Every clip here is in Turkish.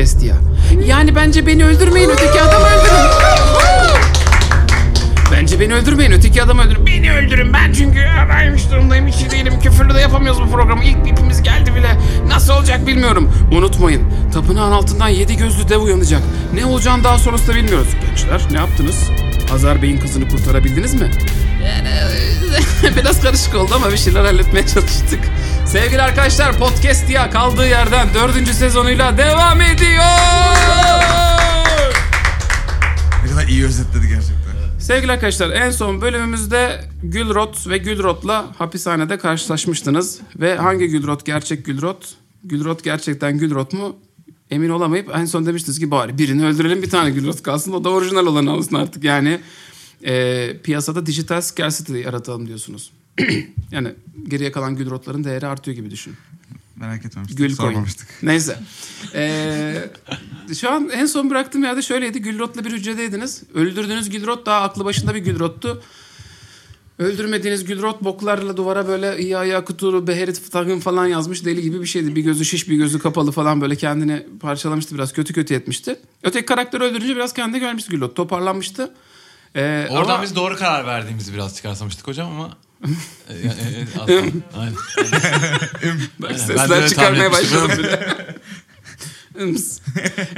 Podcast ya. Yani bence beni öldürmeyin öteki adamı öldürün. Bence beni öldürmeyin öteki adamı öldürün. Beni öldürün ben çünkü adaymış durumdayım iyi değilim. Küfürlü de yapamıyoruz bu programı. İlk bipimiz geldi bile. Nasıl olacak bilmiyorum. Unutmayın tapınağın altından yedi gözlü dev uyanacak. Ne olacağını daha sonrası da bilmiyoruz. Gençler ne yaptınız? Hazar Bey'in kızını kurtarabildiniz mi? Biraz karışık oldu ama bir şeyler halletmeye çalıştık. Sevgili arkadaşlar podcast ya kaldığı yerden dördüncü sezonuyla devam ediyor. Ne kadar iyi özetledi gerçekten. Sevgili arkadaşlar en son bölümümüzde Gülrot ve Gülrot'la hapishanede karşılaşmıştınız. Ve hangi Gülrot gerçek Gülrot? Gülrot gerçekten Gülrot mu? Emin olamayıp en son demiştiniz ki bari birini öldürelim bir tane Gülrot kalsın o da orijinal olan olsun artık yani. e, piyasada dijital scarcity yaratalım diyorsunuz. yani geriye kalan Gülrotların değeri artıyor gibi düşün. Merak etmemiştik. Gül coin. sormamıştık. Neyse. Ee, şu an en son bıraktığım yerde şöyleydi. Gülrot'la bir hücredeydiniz. Öldürdüğünüz Gülrot daha aklı başında bir Gülrot'tu. Öldürmediğiniz Gülrot boklarla duvara böyle iyi ayağı kuturu, beherit fıtagın falan yazmış deli gibi bir şeydi. Bir gözü şiş, bir gözü kapalı falan böyle kendini parçalamıştı biraz. Kötü kötü etmişti. Öteki karakteri öldürünce biraz kendine gelmişti Gülrot. Toparlanmıştı. Ee, Oradan ama- biz doğru karar verdiğimizi biraz çıkarsamıştık hocam ama... E, e, e, aslan, aynen. Bak, sesler çıkarmaya başladım bile. Ims.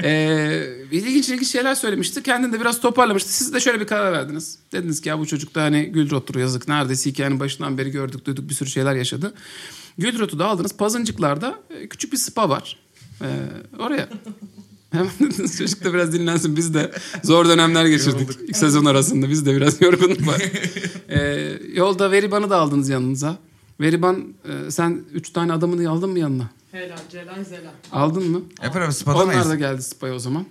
ee, ilginç ilginç şeyler söylemişti. Kendini de biraz toparlamıştı. Siz de şöyle bir karar verdiniz. Dediniz ki ya bu çocuk da hani Gülrot'tur yazık. Neredeyse hikayenin başından beri gördük duyduk bir sürü şeyler yaşadı. Gülrot'u da aldınız. Pazıncıklar'da e, küçük bir spa var. Ee, oraya. Hemen dediniz çocuk da biraz dinlensin. Biz de zor dönemler geçirdik. İlk sezon arasında biz de biraz yorgunluk var. Ee, yolda Veriban'ı da aldınız yanınıza. Veriban e, sen üç tane adamını aldın mı yanına? Helal, celal, zelal. Aldın mı? Hep beraber spada Onlar mıyız? da geldi spaya o zaman.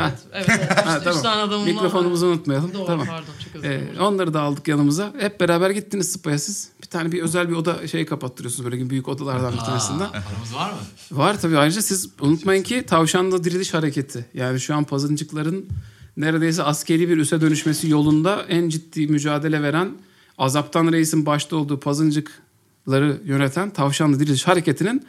Evet, evet. Üç tamam. tane adamım Mikrofonumuzu unutmayalım. Doğru, tamam. pardon. Çok özür Ee, dilerim. onları da aldık yanımıza. Hep beraber gittiniz spaya siz. Bir tane bir özel bir oda şey kapattırıyorsunuz böyle büyük odalardan bir tanesinde. Aa, paramız var mı? Var tabii ayrıca siz unutmayın ki tavşanla diriliş hareketi. Yani şu an pazıncıkların neredeyse askeri bir üse dönüşmesi yolunda en ciddi mücadele veren Azaptan Reis'in başta olduğu pazıncıkları yöneten tavşanla diriliş hareketinin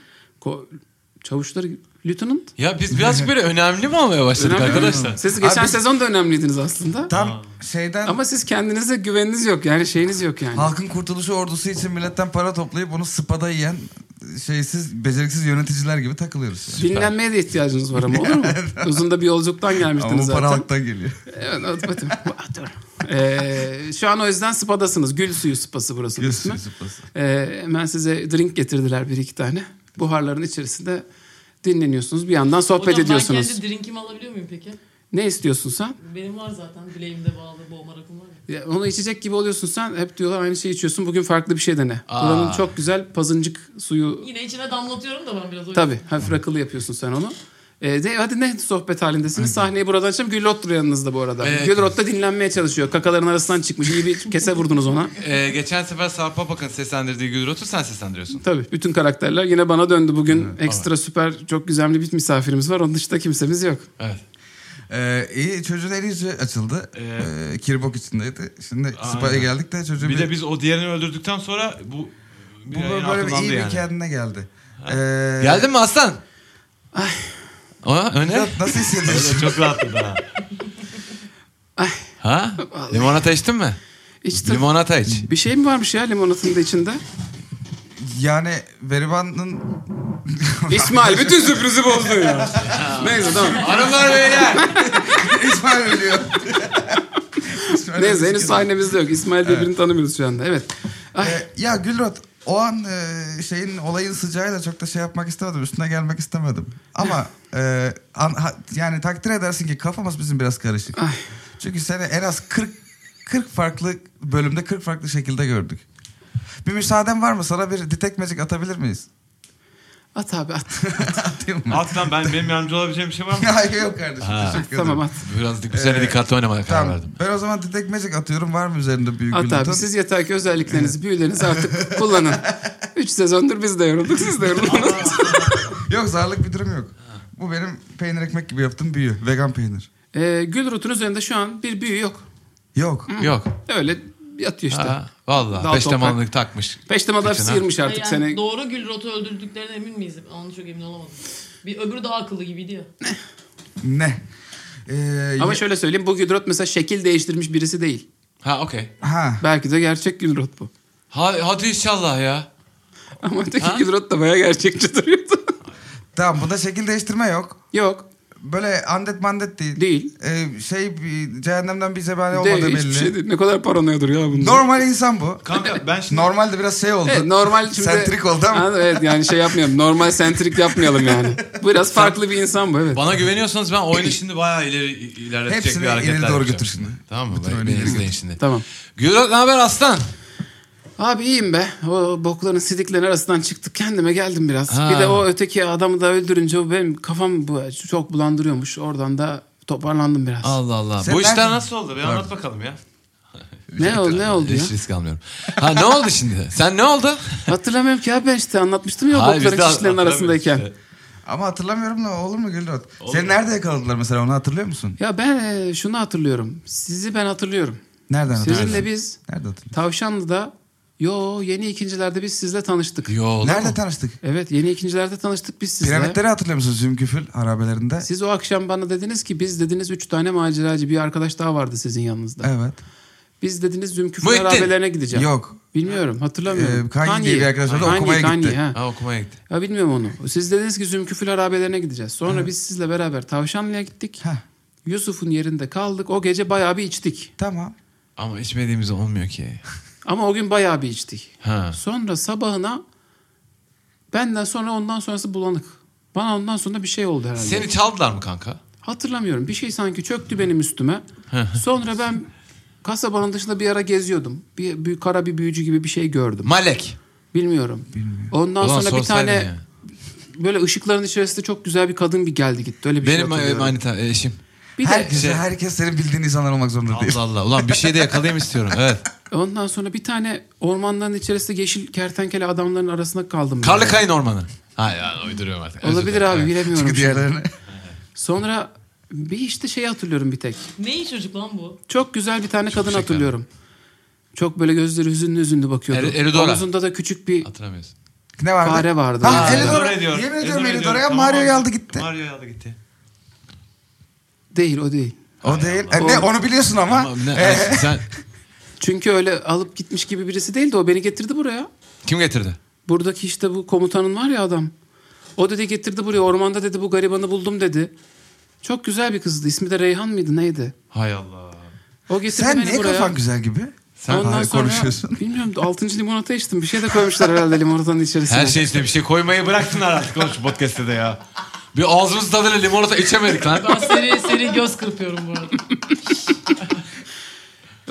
çavuşları lieutenant. Ya biz birazcık böyle önemli mi olmaya başladık Önemli arkadaşlar? Siz geçen Abi- sezon da önemliydiniz aslında. Tam şeyden Ama siz kendinize güveniniz yok yani şeyiniz yok yani. halkın kurtuluşu ordusu için milletten para toplayıp onu spada yiyen şeysiz, beceriksiz yöneticiler gibi takılıyoruz. Yani. Dinlenmeye de ihtiyacınız var ama olur mu? Uzun da bir yolculuktan Ama gelmiştiniz bu para zaten. halktan geliyor. Evet. Ee, şu an o yüzden spadasınız. Gül suyu spası burası Gül suyu sıpası. Ee, hemen size drink getirdiler bir iki tane. Buharların içerisinde dinleniyorsunuz. Bir yandan sohbet Hocam ediyorsunuz. ben kendi drinkimi alabiliyor muyum peki? Ne istiyorsun sen? Benim var zaten. Bileğimde bağlı boğma rakım var ya. Ya, onu içecek gibi oluyorsun sen. Hep diyorlar aynı şeyi içiyorsun. Bugün farklı bir şey dene. Aa. Buranın çok güzel pazıncık suyu. Yine içine damlatıyorum da ben biraz. Tabii hafif rakılı yapıyorsun sen onu. Ee, de, hadi ne sohbet halindesiniz? Sahneyi buradan açalım. Gülrot'tur yanınızda bu arada. Evet. Gülrot da dinlenmeye çalışıyor. Kakaların arasından çıkmış. İyi bir kese vurdunuz ona. Ee, geçen sefer Sarp Apak'ın seslendirdiği Gülrot'u sen seslendiriyorsun. Tabii bütün karakterler yine bana döndü. Bugün ekstra süper çok güzel bir misafirimiz var. Onun dışında kimsemiz yok. Evet. Ee, iyi çocuğun eli yüzü açıldı. Ee, Ee, kirbok içindeydi. Şimdi spa'ya geldik de çocuğun Bir de biz o diğerini öldürdükten sonra bu bu bir böyle, böyle bir iyi yani. bir kendine geldi. Ee, Geldin mi aslan? Ay. O, ne? Nasıl hissediyorsun? Çok rahatladı ha. Ha? Limonata içtin mi? İçtim. Limonata iç. Bir şey mi varmış ya limonatın da içinde? yani Veriban'ın İsmail bütün sürprizi bozdun ya. Neyse tamam. Hanımlar beyler. İsmail ölüyor. İsmail Neyse henüz sahnemizde yok. İsmail birbirini tanımıyoruz şu anda. Evet. Ay. Ee, ya Gülrot o an e, şeyin olayın sıcağıyla çok da şey yapmak istemedim. Üstüne gelmek istemedim. Ama e, an- ha- yani takdir edersin ki kafamız bizim biraz karışık. Ay. Çünkü seni en az 40 40 farklı bölümde 40 farklı şekilde gördük. Bir müsaaden var mı? Sana bir magic atabilir miyiz? At abi at. Atayım mı? Atlan ben benim yardımcı olabileceğim bir şey var mı? Hayır yok kardeşim. Ha. Teşekkür tamam ederim. at. Biraz dik- üzerine dikkatli oynamaya karar Tamam. verdim. Ben o zaman detect magic atıyorum. Var mı üzerinde büyük At abi siz yeter ki özelliklerinizi, büyülerinizi artık kullanın. Üç sezondur biz de yorulduk, siz de yoruldunuz. Yok zarlık bir durum yok. Bu benim peynir ekmek gibi yaptığım büyü. Vegan peynir. ee, Gülrot'un üzerinde şu an bir büyü yok. Yok. Yok. Öyle yatıyor işte. Ha. Valla peştemallık takmış. Peştemada Kıçına. sıyırmış artık yani seni. Doğru Gülrot'u öldürdüklerine emin miyiz? Onu çok emin olamadım. Bir öbürü daha akıllı gibiydi ya. Ne? Ee, Ama ya- şöyle söyleyeyim bu Gülrot mesela şekil değiştirmiş birisi değil. Ha okey. Ha. Belki de gerçek Gülrot bu. Ha, hadi inşallah ya. Ama öteki? Gülrot da bayağı gerçekçi duruyordu. Tamam bunda şekil değiştirme yok. Yok. Böyle andet mandet değil. Değil. Ee, şey cehennemden bir zebani olmadığı De, belli. hiçbir şey değil. Ne kadar paranoyadır ya bunlar. Normal insan bu. Kanka ben şimdi... Normalde biraz şey oldu. Evet, normal şimdi... Sentrik oldu ama. Ha, evet yani şey yapmayalım. Normal sentrik yapmayalım yani. Biraz farklı bir insan bu evet. Bana güveniyorsanız ben oyunu şimdi bayağı ileri ilerletecek Hepsini bir hareketler ileri doğru götür şimdi. Tamam mı? Bütün Beni, oyunu beni ileri izleyin şimdi. Tamam. Gülrot ne haber aslan? Abi iyiyim be. O bokların sidiklerin arasından çıktık. Kendime geldim biraz. Ha. Bir de o öteki adamı da öldürünce o benim kafam bu çok bulandırıyormuş. Oradan da toparlandım biraz. Allah Allah. Sen Bu işler nereden- nasıl oldu? Bir anlat bakalım ya. Ne oldu ne oldu ya? Hiç risk almıyorum. Ha ne oldu şimdi? Sen ne oldu? Hatırlamıyorum ki abi ben işte anlatmıştım ya o Hayır, bokların hatırlamıyoruz arasındayken. işte. Ama hatırlamıyorum da olur mu Gülrot? Seni nerede yakaladılar mesela onu hatırlıyor musun? Ya ben e, şunu hatırlıyorum. Sizi ben hatırlıyorum. Nereden hatırlıyorsun? Sizinle biz Nerede? Tavşanlı'da yo yeni ikincilerde biz sizle tanıştık. Yo Nerede mu? tanıştık? Evet yeni ikincilerde tanıştık biz sizle. Piramitleri hatırlıyor musun Zümküfül harabelerinde? Siz o akşam bana dediniz ki biz dediniz üç tane maceracı bir arkadaş daha vardı sizin yanınızda. Evet. Biz dediniz Zümküfül Muhittin. harabelerine gideceğim. Yok. Bilmiyorum hatırlamıyorum. Ee, Kanye diye bir arkadaş vardı, Kanye, okumaya Kanye, gitti. ha. Ha okumaya gitti. Ya bilmiyorum onu. Siz dediniz ki Zümküfül harabelerine gideceğiz. Sonra biz sizle beraber Tavşanlı'ya gittik. Heh. Yusuf'un yerinde kaldık. O gece bayağı bir içtik. Tamam. Ama içmediğimiz olmuyor ki. Ama o gün bayağı bir içtik. Ha. Sonra sabahına benden sonra ondan sonrası bulanık. Bana ondan sonra bir şey oldu herhalde. Seni çaldılar mı kanka? Hatırlamıyorum. Bir şey sanki çöktü benim üstüme. sonra ben kasabanın dışında bir ara geziyordum. Bir, bir kara bir büyücü gibi bir şey gördüm. Malek. Bilmiyorum. Ondan Ulan sonra bir tane ya. böyle ışıkların içerisinde çok güzel bir kadın bir geldi gitti. Öyle bir Benim şey e, hatırlıyorum. manita e, eşim. Bir de herkes, şey- herkes senin bildiğin insanlar olmak zorunda değil. Allah Allah. Ulan bir şey de yakalayayım istiyorum. Evet. Ondan sonra bir tane ormanların içerisinde yeşil kertenkele adamların arasında kaldım. Karlı böyle. Kayın Ormanı. Ha ya uyduruyorum artık. Özür Olabilir dilerim. abi Evet. bilemiyorum. Çünkü şimdi. diğerlerini... Sonra bir işte şeyi hatırlıyorum bir tek. Ne iyi çocuk lan bu? Çok güzel bir tane kadın şeker. hatırlıyorum. Çok böyle gözleri hüzünlü hüzünlü bakıyordu. Er- Eridora. Omuzunda da küçük bir Hatırlamıyorsun. Ne vardı? Fare vardı. Ha, Elidora. ediyor. Yemin ediyorum Elidora'ya ediyor. Mario'yu Tamam. aldı gitti. Mario'yu aldı gitti. değil o değil. O değil. E, ne, onu biliyorsun ama. Ama ne, sen Çünkü öyle alıp gitmiş gibi birisi değildi. O beni getirdi buraya. kim getirdi? Buradaki işte bu komutanın var ya adam. O dedi getirdi buraya. Ormanda dedi bu garibanı buldum dedi. Çok güzel bir kızdı. İsmi de Reyhan mıydı neydi? Hay Allah. O getirdi Sen beni niye buraya. kafan güzel gibi? Sen Ondan sonra konuşuyorsun. bilmiyorum 6. limonata içtim. Bir şey de koymuşlar herhalde limonatanın içerisine. Her şey içine bir şey koymayı bıraktınlar artık oğlum şu podcast'te de ya. Bir ağzımız tadıyla limonata içemedik lan. Ben seri seri göz kırpıyorum bu arada.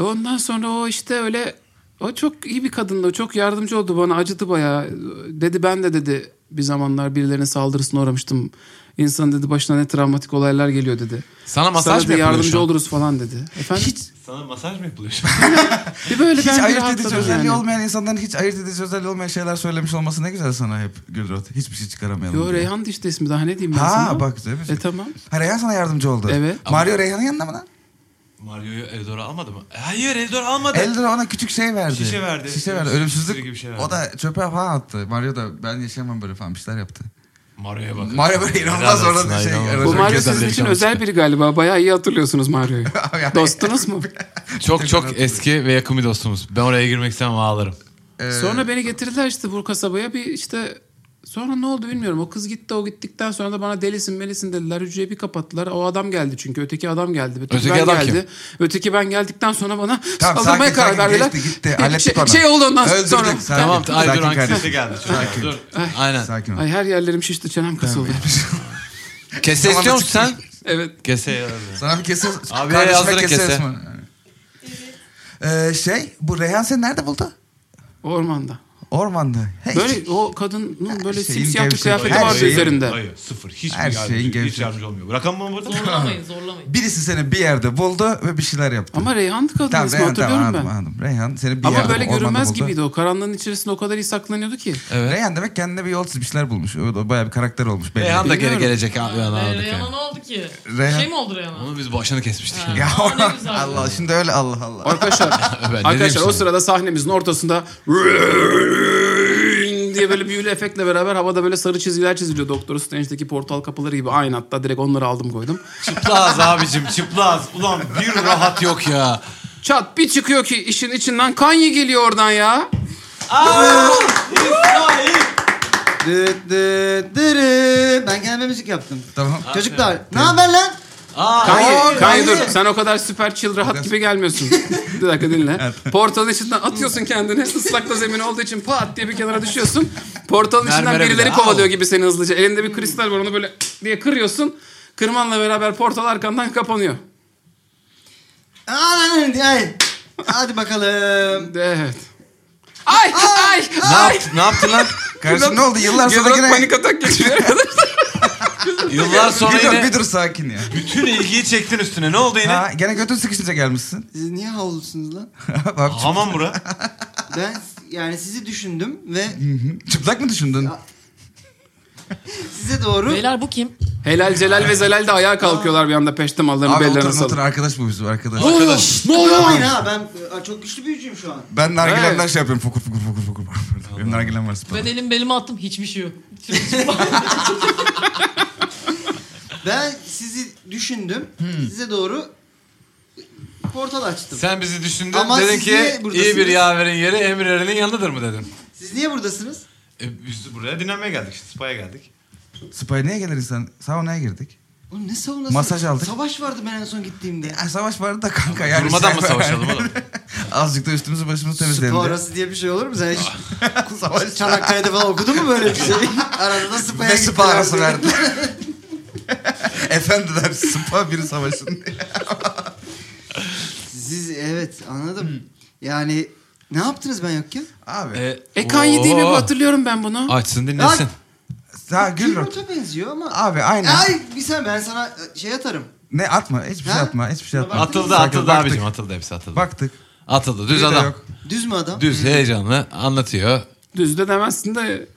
Ondan sonra o işte öyle o çok iyi bir kadındı. Çok yardımcı oldu bana. Acıdı bayağı. Dedi ben de dedi bir zamanlar birilerinin saldırısına uğramıştım. İnsan dedi başına ne travmatik olaylar geliyor dedi. Sana masaj Sana mı yapılıyor yardımcı şu an? oluruz falan dedi. Efendim? Hiç Sana masaj mı yapılıyor şu an? bir böyle hiç ben bir ayırt edici rahatladım özelliği yani. olmayan insanların hiç ayırt edici özelliği olmayan şeyler söylemiş olması ne güzel sana hep Gülrot. Hiçbir şey çıkaramayalım. Yo diye. Reyhan işte ismi daha ne diyeyim ben Ha sana? bak güzel bir şey. E tamam. Ha Reyhan sana yardımcı oldu. Evet. Mario Reyhan'ın yanında mı lan? Mario'yu Eldora almadı mı? Hayır Eldora almadı. Eldor ona küçük şey verdi. Şişe verdi. Şişe verdi. Ölümsüzlük gibi bir şey verdi. O da çöpe falan attı. Mario da ben yaşayamam böyle falan bir şeyler yaptı. Mario'ya bakın. Mario böyle inanılmaz orada şey, inanılmaz. arada Bu Mario sizin için özel biri galiba. Bayağı iyi hatırlıyorsunuz Mario'yu. Dostunuz mu? Çok çok eski ve yakın bir dostumuz. Ben oraya girmek istemem ağlarım. Ee, Sonra beni getirdiler işte bu kasabaya bir işte sonra ne oldu bilmiyorum. O kız gitti o gittikten sonra da bana delisin melisin dediler. Hücreyi bir kapattılar. O adam geldi çünkü öteki adam geldi. Öteki, Öteki ben adam geldi. Öteki ben geldikten sonra bana Tamam, saldırmaya sakin, karar sakin. verdiler. Geçti, gitti. şey, Hallettik onu. şey oldu ondan Öldürdük, sonra. sakin. Tamam ay dur Sakin hangisi kardeşim. geldi. Sakin. Dur. Aynen. Sakin ol. Ay her yerlerim şişti çenem kasıldı. Kese istiyor musun sen? evet. Kese. Sana bir kese... Abi yazdırın kese kese. Ee, şey bu Reyhan seni nerede buldu? Ormanda. Ormanda. Hiç. Böyle o kadının böyle şeyin simsiyah bir kıyafeti her vardı şeyin- üzerinde. Hayır sıfır. Hiçbir Her yardımcı, şeyin hiç gevşek. yardımcı olmuyor. Rakam mı burada? Zorlamayın zorlamayın. Birisi seni bir yerde buldu ve bir şeyler yaptı. Ama Reyhan'dı kadın Tamam, ismi Reyhan, hatırlıyorum tamam, ben. anladım, anladım. Reyhan seni bir Ama yerde böyle görünmez buldu. gibiydi o. Karanlığın içerisinde o kadar iyi saklanıyordu ki. Evet. Reyhan demek kendine bir yol çizmişler bulmuş. O, bayağı bir karakter olmuş. belli. Reyhan da geri gelecek Reyhan'a ne oldu ki? Reyhan- Şey mi oldu Reyhan'a? Onu biz başını kesmiştik. Ha. Ya. Allah şimdi öyle Allah Allah. Arkadaşlar, arkadaşlar o sırada sahnemizin ortasında diye böyle büyülü efektle beraber havada böyle sarı çizgiler çiziliyor. Doktor Strange'deki portal kapıları gibi aynı hatta direkt onları aldım koydum. Çıplaz abicim çıplaz. Ulan bir rahat yok ya. Çat bir çıkıyor ki işin içinden Kanye geliyor oradan ya. Dı dı dırı. Ben kendime müzik yaptım. Tamam. Çocuklar ne haber lan? Kanye, Oo, Kanye dur sen o kadar süper chill rahat gibi gelmiyorsun. bir dakika dinle. Portalın içinden atıyorsun kendini. Islakta zemin olduğu için pat diye bir kenara düşüyorsun. Portalın içinden Mermere birileri bile. kovalıyor gibi seni hızlıca. Elinde bir kristal var onu böyle diye kırıyorsun. Kırmanla beraber portal arkandan kapanıyor. Hadi bakalım. Evet. Ay ay Ne, ay. yaptı, ne yaptın lan? Kardeşim ne oldu? Yıllar sonra yine... panik atak geçiriyor arkadaşlar. Yıllar sonra Bir dur, yine bir dur sakin ya. bütün ilgiyi çektin üstüne. Ne oldu yine? Ha, gene götün sıkışınca gelmişsin. Siz niye havlusunuz lan? Bak Hamam bura. Ben yani sizi düşündüm ve çıplak mı düşündün? size doğru Beyler bu kim? Helal Celal ve Zelal de ayağa kalkıyorlar bir anda peşte mallarını Abi bellerine otur otur salıp. arkadaş bu bizim arkadaş. Arkadaş. Ne oluyor? Ha ben e, çok güçlü büyücüyüm şu an. Ben nargilemden Evet. şey yapıyorum. Fokur fokur fokur fokur. Benim nargilem var. Ben elim belime attım hiçbir şey yok. Ben sizi düşündüm. Size doğru portal açtım. Sen bizi düşündün. Ama dedin ki niye iyi bir yaverin yeri Emir Eren'in yanındadır mı dedin. Siz niye buradasınız? E, biz buraya dinlenmeye geldik işte. Spa'ya geldik. Spy neye gelir insan? Saunaya girdik. Oğlum ne savunması? Masaj aldık. Savaş vardı ben en son gittiğimde. Ya, savaş vardı da kanka yani. Durmadan mı sen- savaşalım oğlum? Azıcık da üstümüzü başımızı temizleyelim. Spa de. arası diye bir şey olur mu? Sen hiç Çanakkale'de falan okudun mu böyle bir şey? Arada da spa'ya Ve spa arası verdi. Efendiler spa biri savaşın. Siz evet anladım. Yani ne yaptınız ben yokken? Abi. E, E Kanye değil mi bu oo. hatırlıyorum ben bunu. Açsın dinlesin. Ha Gülrot. Gülrot'a benziyor ama. Abi aynen. Ay bir saniye ben sana e, şey atarım. Ne atma. Hiçbir şey Ha? atma. Hiçbir şey atma. Atıldı atıldı baktık. abicim atıldı hepsi atıldı. Baktık. Atıldı düz Bir de adam. yok. Düz mü adam? Düz heyecanlı anlatıyor. Düz de demezsin de.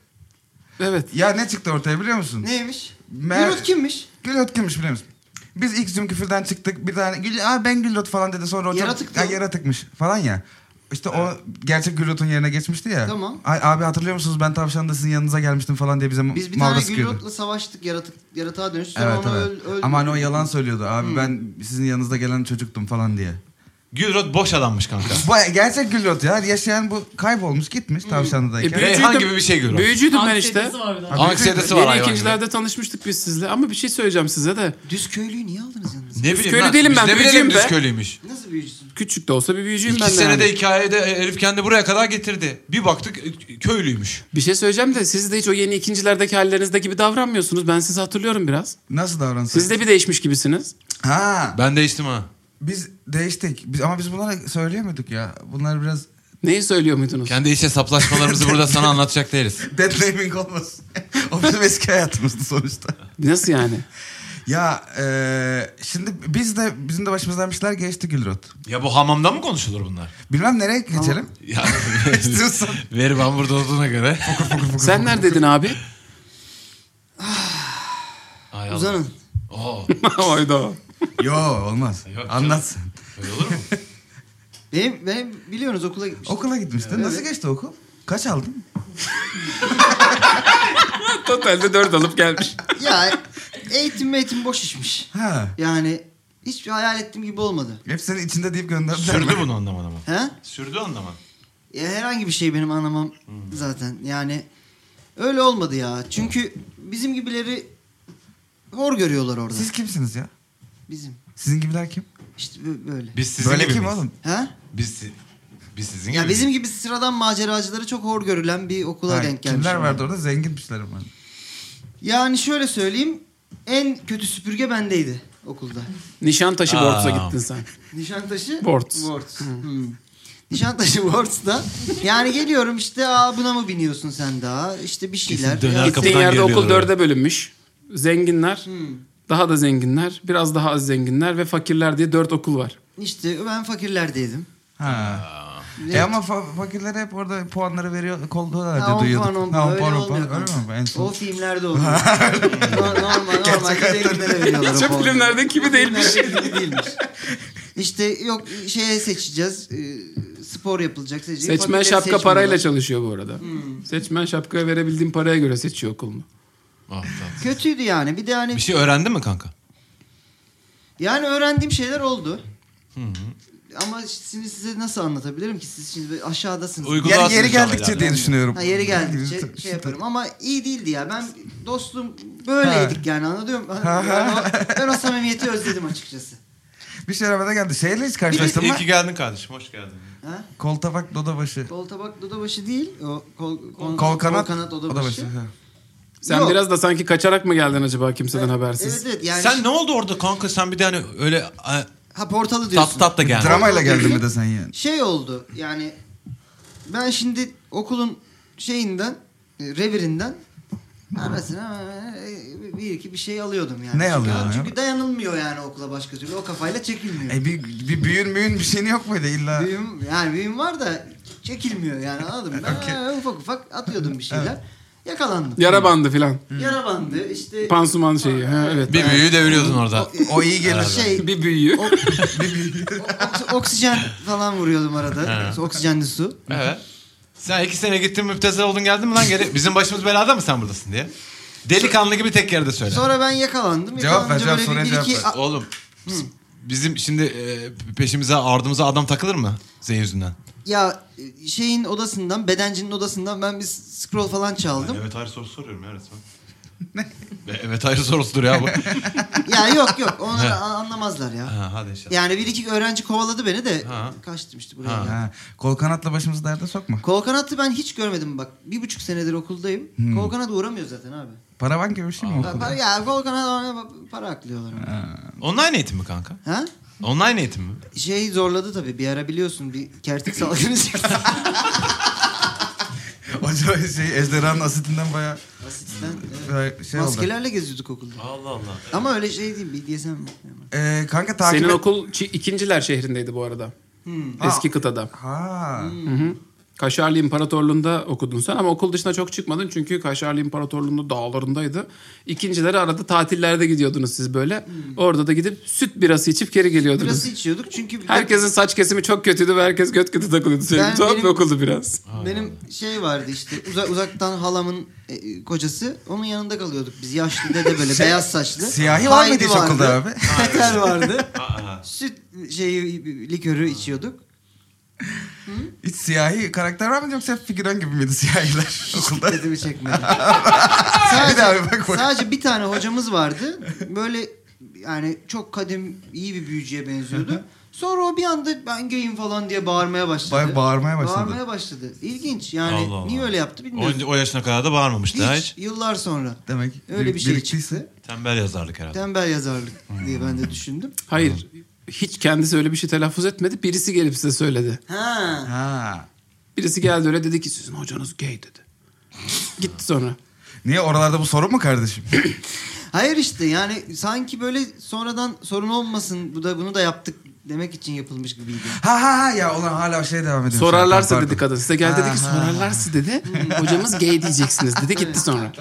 Evet. Ya ne çıktı ortaya biliyor musun? Neymiş? Mer- Gülrot kimmiş? Gülrot kimmiş biliyor musun? Biz ilk Zoom küfürden çıktık. Bir tane Gül, Aa, ben Gülrot falan dedi. Sonra o çok- Yaratıktı Ya, o. yaratıkmış falan ya. İşte o gerçek Gülrot'un yerine geçmişti ya. Tamam. Ay, abi hatırlıyor musunuz ben tavşan da sizin yanınıza gelmiştim falan diye bize Biz bir mavra tane sıkıyordu. Gülrot'la savaştık yaratık yaratığa dönüştü. Sonra Evet onu evet. öl, öldürdük. Ama hani o yalan söylüyordu. Abi ben sizin yanınızda gelen çocuktum falan diye. Gülrot boş adammış kanka. Bu gerçek Gülrot ya. Yaşayan bu kaybolmuş gitmiş Hmm. tavşanlıdayken. E, Reyhan gibi bir şey Gülrot. Büyücüydüm ben işte. Anksiyetesi var bir daha. Anksiyetesi var Yeni hayvan gibi. ikincilerde tanışmıştık biz sizle ama bir şey söyleyeceğim size de. Düz köylüyü niye aldınız yanınıza? Ne bileyim köylü lan, değilim biz ben, ne bilelim büyücüyüm düz be. köylüymüş. Nasıl büyücüsün? Küçük de olsa bir büyücüyüm İki ben de. senede yani. hikayede herif kendi buraya kadar getirdi. Bir baktık e, köylüymüş. Bir şey söyleyeceğim de siz de hiç o yeni ikincilerdeki hallerinizde gibi davranmıyorsunuz. Ben sizi hatırlıyorum biraz. Nasıl davransak? Siz de bir değişmiş gibisiniz. Ha. Ben değiştim ha. Biz değiştik. Biz, ama biz bunlara söyleyemiyorduk ya. Bunlar biraz Neyi söylüyor muydunuz? Kendi iç hesaplaşmalarımızı burada sana anlatacak değiliz. dead naming olmasın. o bizim eski hayatımızdı sonuçta. Nasıl yani? Ya e, şimdi biz de bizim de başımızdan bir şeyler geçti Gülrot. Ya bu hamamda mı konuşulur bunlar? Bilmem nereye geçelim. Ya İstiyorsan. Veri ben burada olduğuna göre. Sen neredeydin abi? Ay Allah. Uzanın. Oo, Hayda. Yo olmaz. Yok canım. Anlat sen. öyle olur mu? Benim, benim biliyorsunuz okula gitmiştim. Okula gitmiştin. Nasıl geçti okul? Kaç aldın? Totalde dört alıp gelmiş. ya eğitim eğitim boş işmiş. Ha. Yani hiç hayal ettiğim gibi olmadı. Hep senin içinde deyip gönderdiler. Sürdü bunu anlamadım. He? Sürdü anlamam. Ya herhangi bir şey benim anlamam zaten. Yani öyle olmadı ya. Çünkü bizim gibileri hor görüyorlar orada. Siz kimsiniz ya? Bizim. Sizin gibiler kim? İşte bö- böyle. Biz sizin Böyle gibi kim miyiz? oğlum? Ha? Biz, biz sizin Ya gibi bizim miyiz? gibi sıradan maceracıları çok hor görülen bir okula Ha, denk gelmişim. kimler vardı orada? Zengin piçler var. Yani şöyle söyleyeyim. En kötü süpürge bendeydi okulda. Nişantaşı Aa. Borts'a gittin sen. Nişantaşı? Borts. Borts. Hmm. Nişantaşı Worlds'da. Yani geliyorum işte Aa, buna mı biniyorsun sen daha? İşte bir şeyler. Kesin döner Ya- kapı- Gittiğin kapıdan yerde okul dörde bölünmüş. Zenginler, Hmm. Daha da zenginler, biraz daha az zenginler ve fakirler diye dört okul var. İşte ben fakirlerdeydim. Ha. E ama fa- fakirlere hep orada puanları veriyor, kolluyorlar diye on duyuyorduk. puan, on Ha, puan. on Öyle puan, on olmuyor puan. Öyle mi? En son. O filmlerde oluyor. No- normal, normalde hayatta veriyorlar. Çok puanı. filmlerdeki gibi değilmiş. Gibi değilmiş. İşte yok şeye seçeceğiz. e, spor yapılacak. Seçecek. Seçmen Fakirleri şapka seçmiyorlar. parayla çalışıyor bu arada. Seçmen şapkaya verebildiğin paraya göre seçiyor okulunu. Ah. Kötüydü yani. Bir de hani Bir şey öğrendin mi kanka? yani öğrendiğim şeyler oldu. Ama şimdi size nasıl anlatabilirim ki siz şimdi aşağıdasınız. Uygularsın Yani yeri inşallah geldikçe diye düşünüyorum. Ha, yeri geldikçe şey yaparım ama iyi değildi ya. Ben dostum böyleydik yani anladın mı? Ben o, ben o samimiyeti özledim açıkçası. Bir şey arabada geldi. Şeyle hiç karşılaştın mı? iyi ki geldin kardeşim. Hoş geldin. Ha? Kol tabak doda başı. Kol tabak dudabaşı değil. O kol, kol, Kol kanat, kanat oda odabaşı. başı. Ha. Sen Yok. biraz da sanki kaçarak mı geldin acaba kimseden habersiz? Evet evet yani Sen ne oldu orada kanka? Sen bir de hani öyle e, ha portalı diyorsun. tat tat da geldin. Dramayla geldin mi de sen yani? Şey oldu yani ben şimdi okulun şeyinden e, revirinden arasına e, bir iki bir şey alıyordum yani. Ne Çünkü- alıyordun ya? Çünkü dayanılmıyor yani okula başka türlü. O kafayla çekilmiyor. E bir, bir büyün müyün bir şeyin yok muydu illa? Büyüm, yani büyüm var da çekilmiyor yani anladın mı? Okey. Ha, ufak ufak atıyordum bir şeyler. Yakalandım. Yara bandı filan. Yara bandı işte. Pansuman şeyi. Ha, evet. Bir büyüğü deviriyordun orada. O iyi gelir. Şey Bir büyüğü. oks- oksijen falan vuruyordum arada. Oksijenli su. Evet. Sen iki sene gittin müptezel oldun geldin mi lan geri? Bizim başımız belada mı sen buradasın diye? Delikanlı gibi tek yerde söyle. Sonra ben yakalandım. Cevap ver, cevap, soruya bir, bir cevap ver. Oğlum bizim şimdi e, peşimize ardımıza adam takılır mı senin yüzünden? Ya e, şeyin odasından, bedencinin odasından ben bir scroll falan çaldım. Evet hayır soru soruyorum ya resmen. Evet hayır sorusudur ya bu. ya yok yok onlar a- anlamazlar ya. ha, hadi inşallah. Yani bir iki öğrenci kovaladı beni de Ha. kaçtım işte buraya. Ha. Ha, kol kanatla başımızı derde sokma. Kol kanatı ben hiç görmedim bak. Bir buçuk senedir okuldayım. Hmm. Kol kanat uğramıyor zaten abi. Paravan gibi bir şey mi okulda? para, ya kol kanat para aklıyorlar. Online eğitim mi kanka? Ha? Online eğitim mi? Şey zorladı tabii. Bir ara biliyorsun bir kertik salgını çıktı. Acaba şey ejderhanın asitinden bayağı Asitten, bayağı şey oldu. Maskelerle geziyorduk okulda. Allah Allah. Ama öyle şey değil. BDSM. Ee, kanka takip Senin et- okul Çi- ikinciler şehrindeydi bu arada. Hmm. Eski kıtada. Ha. Hı hı. Kaşarlı İmparatorluğu'nda okudun sen ama okul dışına çok çıkmadın çünkü Kaşarlı İmparatorluğu'nun dağlarındaydı. İkincileri arada tatillerde gidiyordunuz siz böyle. Orada da gidip süt birası içip geri geliyordunuz. Birası içiyorduk çünkü Herkesin saç kesimi çok kötüydü ve herkes göt götü takılıyordu. Ben- Senin tuhaf bir benim- okuldu biraz. benim şey vardı işte uza- uzaktan halamın e, kocası onun yanında kalıyorduk biz yaşlı dede böyle beyaz saçlı. Siyahi var mıydı hiç vardı. okulda abi? Peter vardı. Süt şeyi likörü içiyorduk. Hiç siyahi karakter var mıydı yoksa hep figüran gibi miydi siyahiler okulda? Dikkatimi çekmedi. Bir daha bir bak. Sadece bir tane hocamız vardı. Böyle yani çok kadim iyi bir büyücüye benziyordu. Sonra o bir anda ben gayim falan diye bağırmaya başladı. Ba- bağırmaya başladı. Bağırmaya başladı. İlginç yani Allah Allah. niye öyle yaptı bilmiyorum. O, o yaşına kadar da bağırmamıştı ha hiç, hiç. yıllar sonra. Demek Öyle bir şey biriktiyse. çıktı. Tembel yazarlık herhalde. Tembel yazarlık diye ben de düşündüm. Hayır. Hiç kendisi öyle bir şey telaffuz etmedi. Birisi gelip size söyledi. Ha. Ha. Birisi geldi öyle dedi ki sizin hocanız gay dedi. Gitti sonra. Niye oralarda bu sorun mu kardeşim? Hayır işte yani sanki böyle sonradan sorun olmasın bu da bunu da yaptık demek için yapılmış gibiydi. ha ha ha ya ulan hala şey devam ediyor. Sorarlarsa Pardon. dedi kadın. Size geldi dedi ki Ha, ha, sorarlarsa dedi. Hocamız gay diyeceksiniz dedi. Gitti sonra.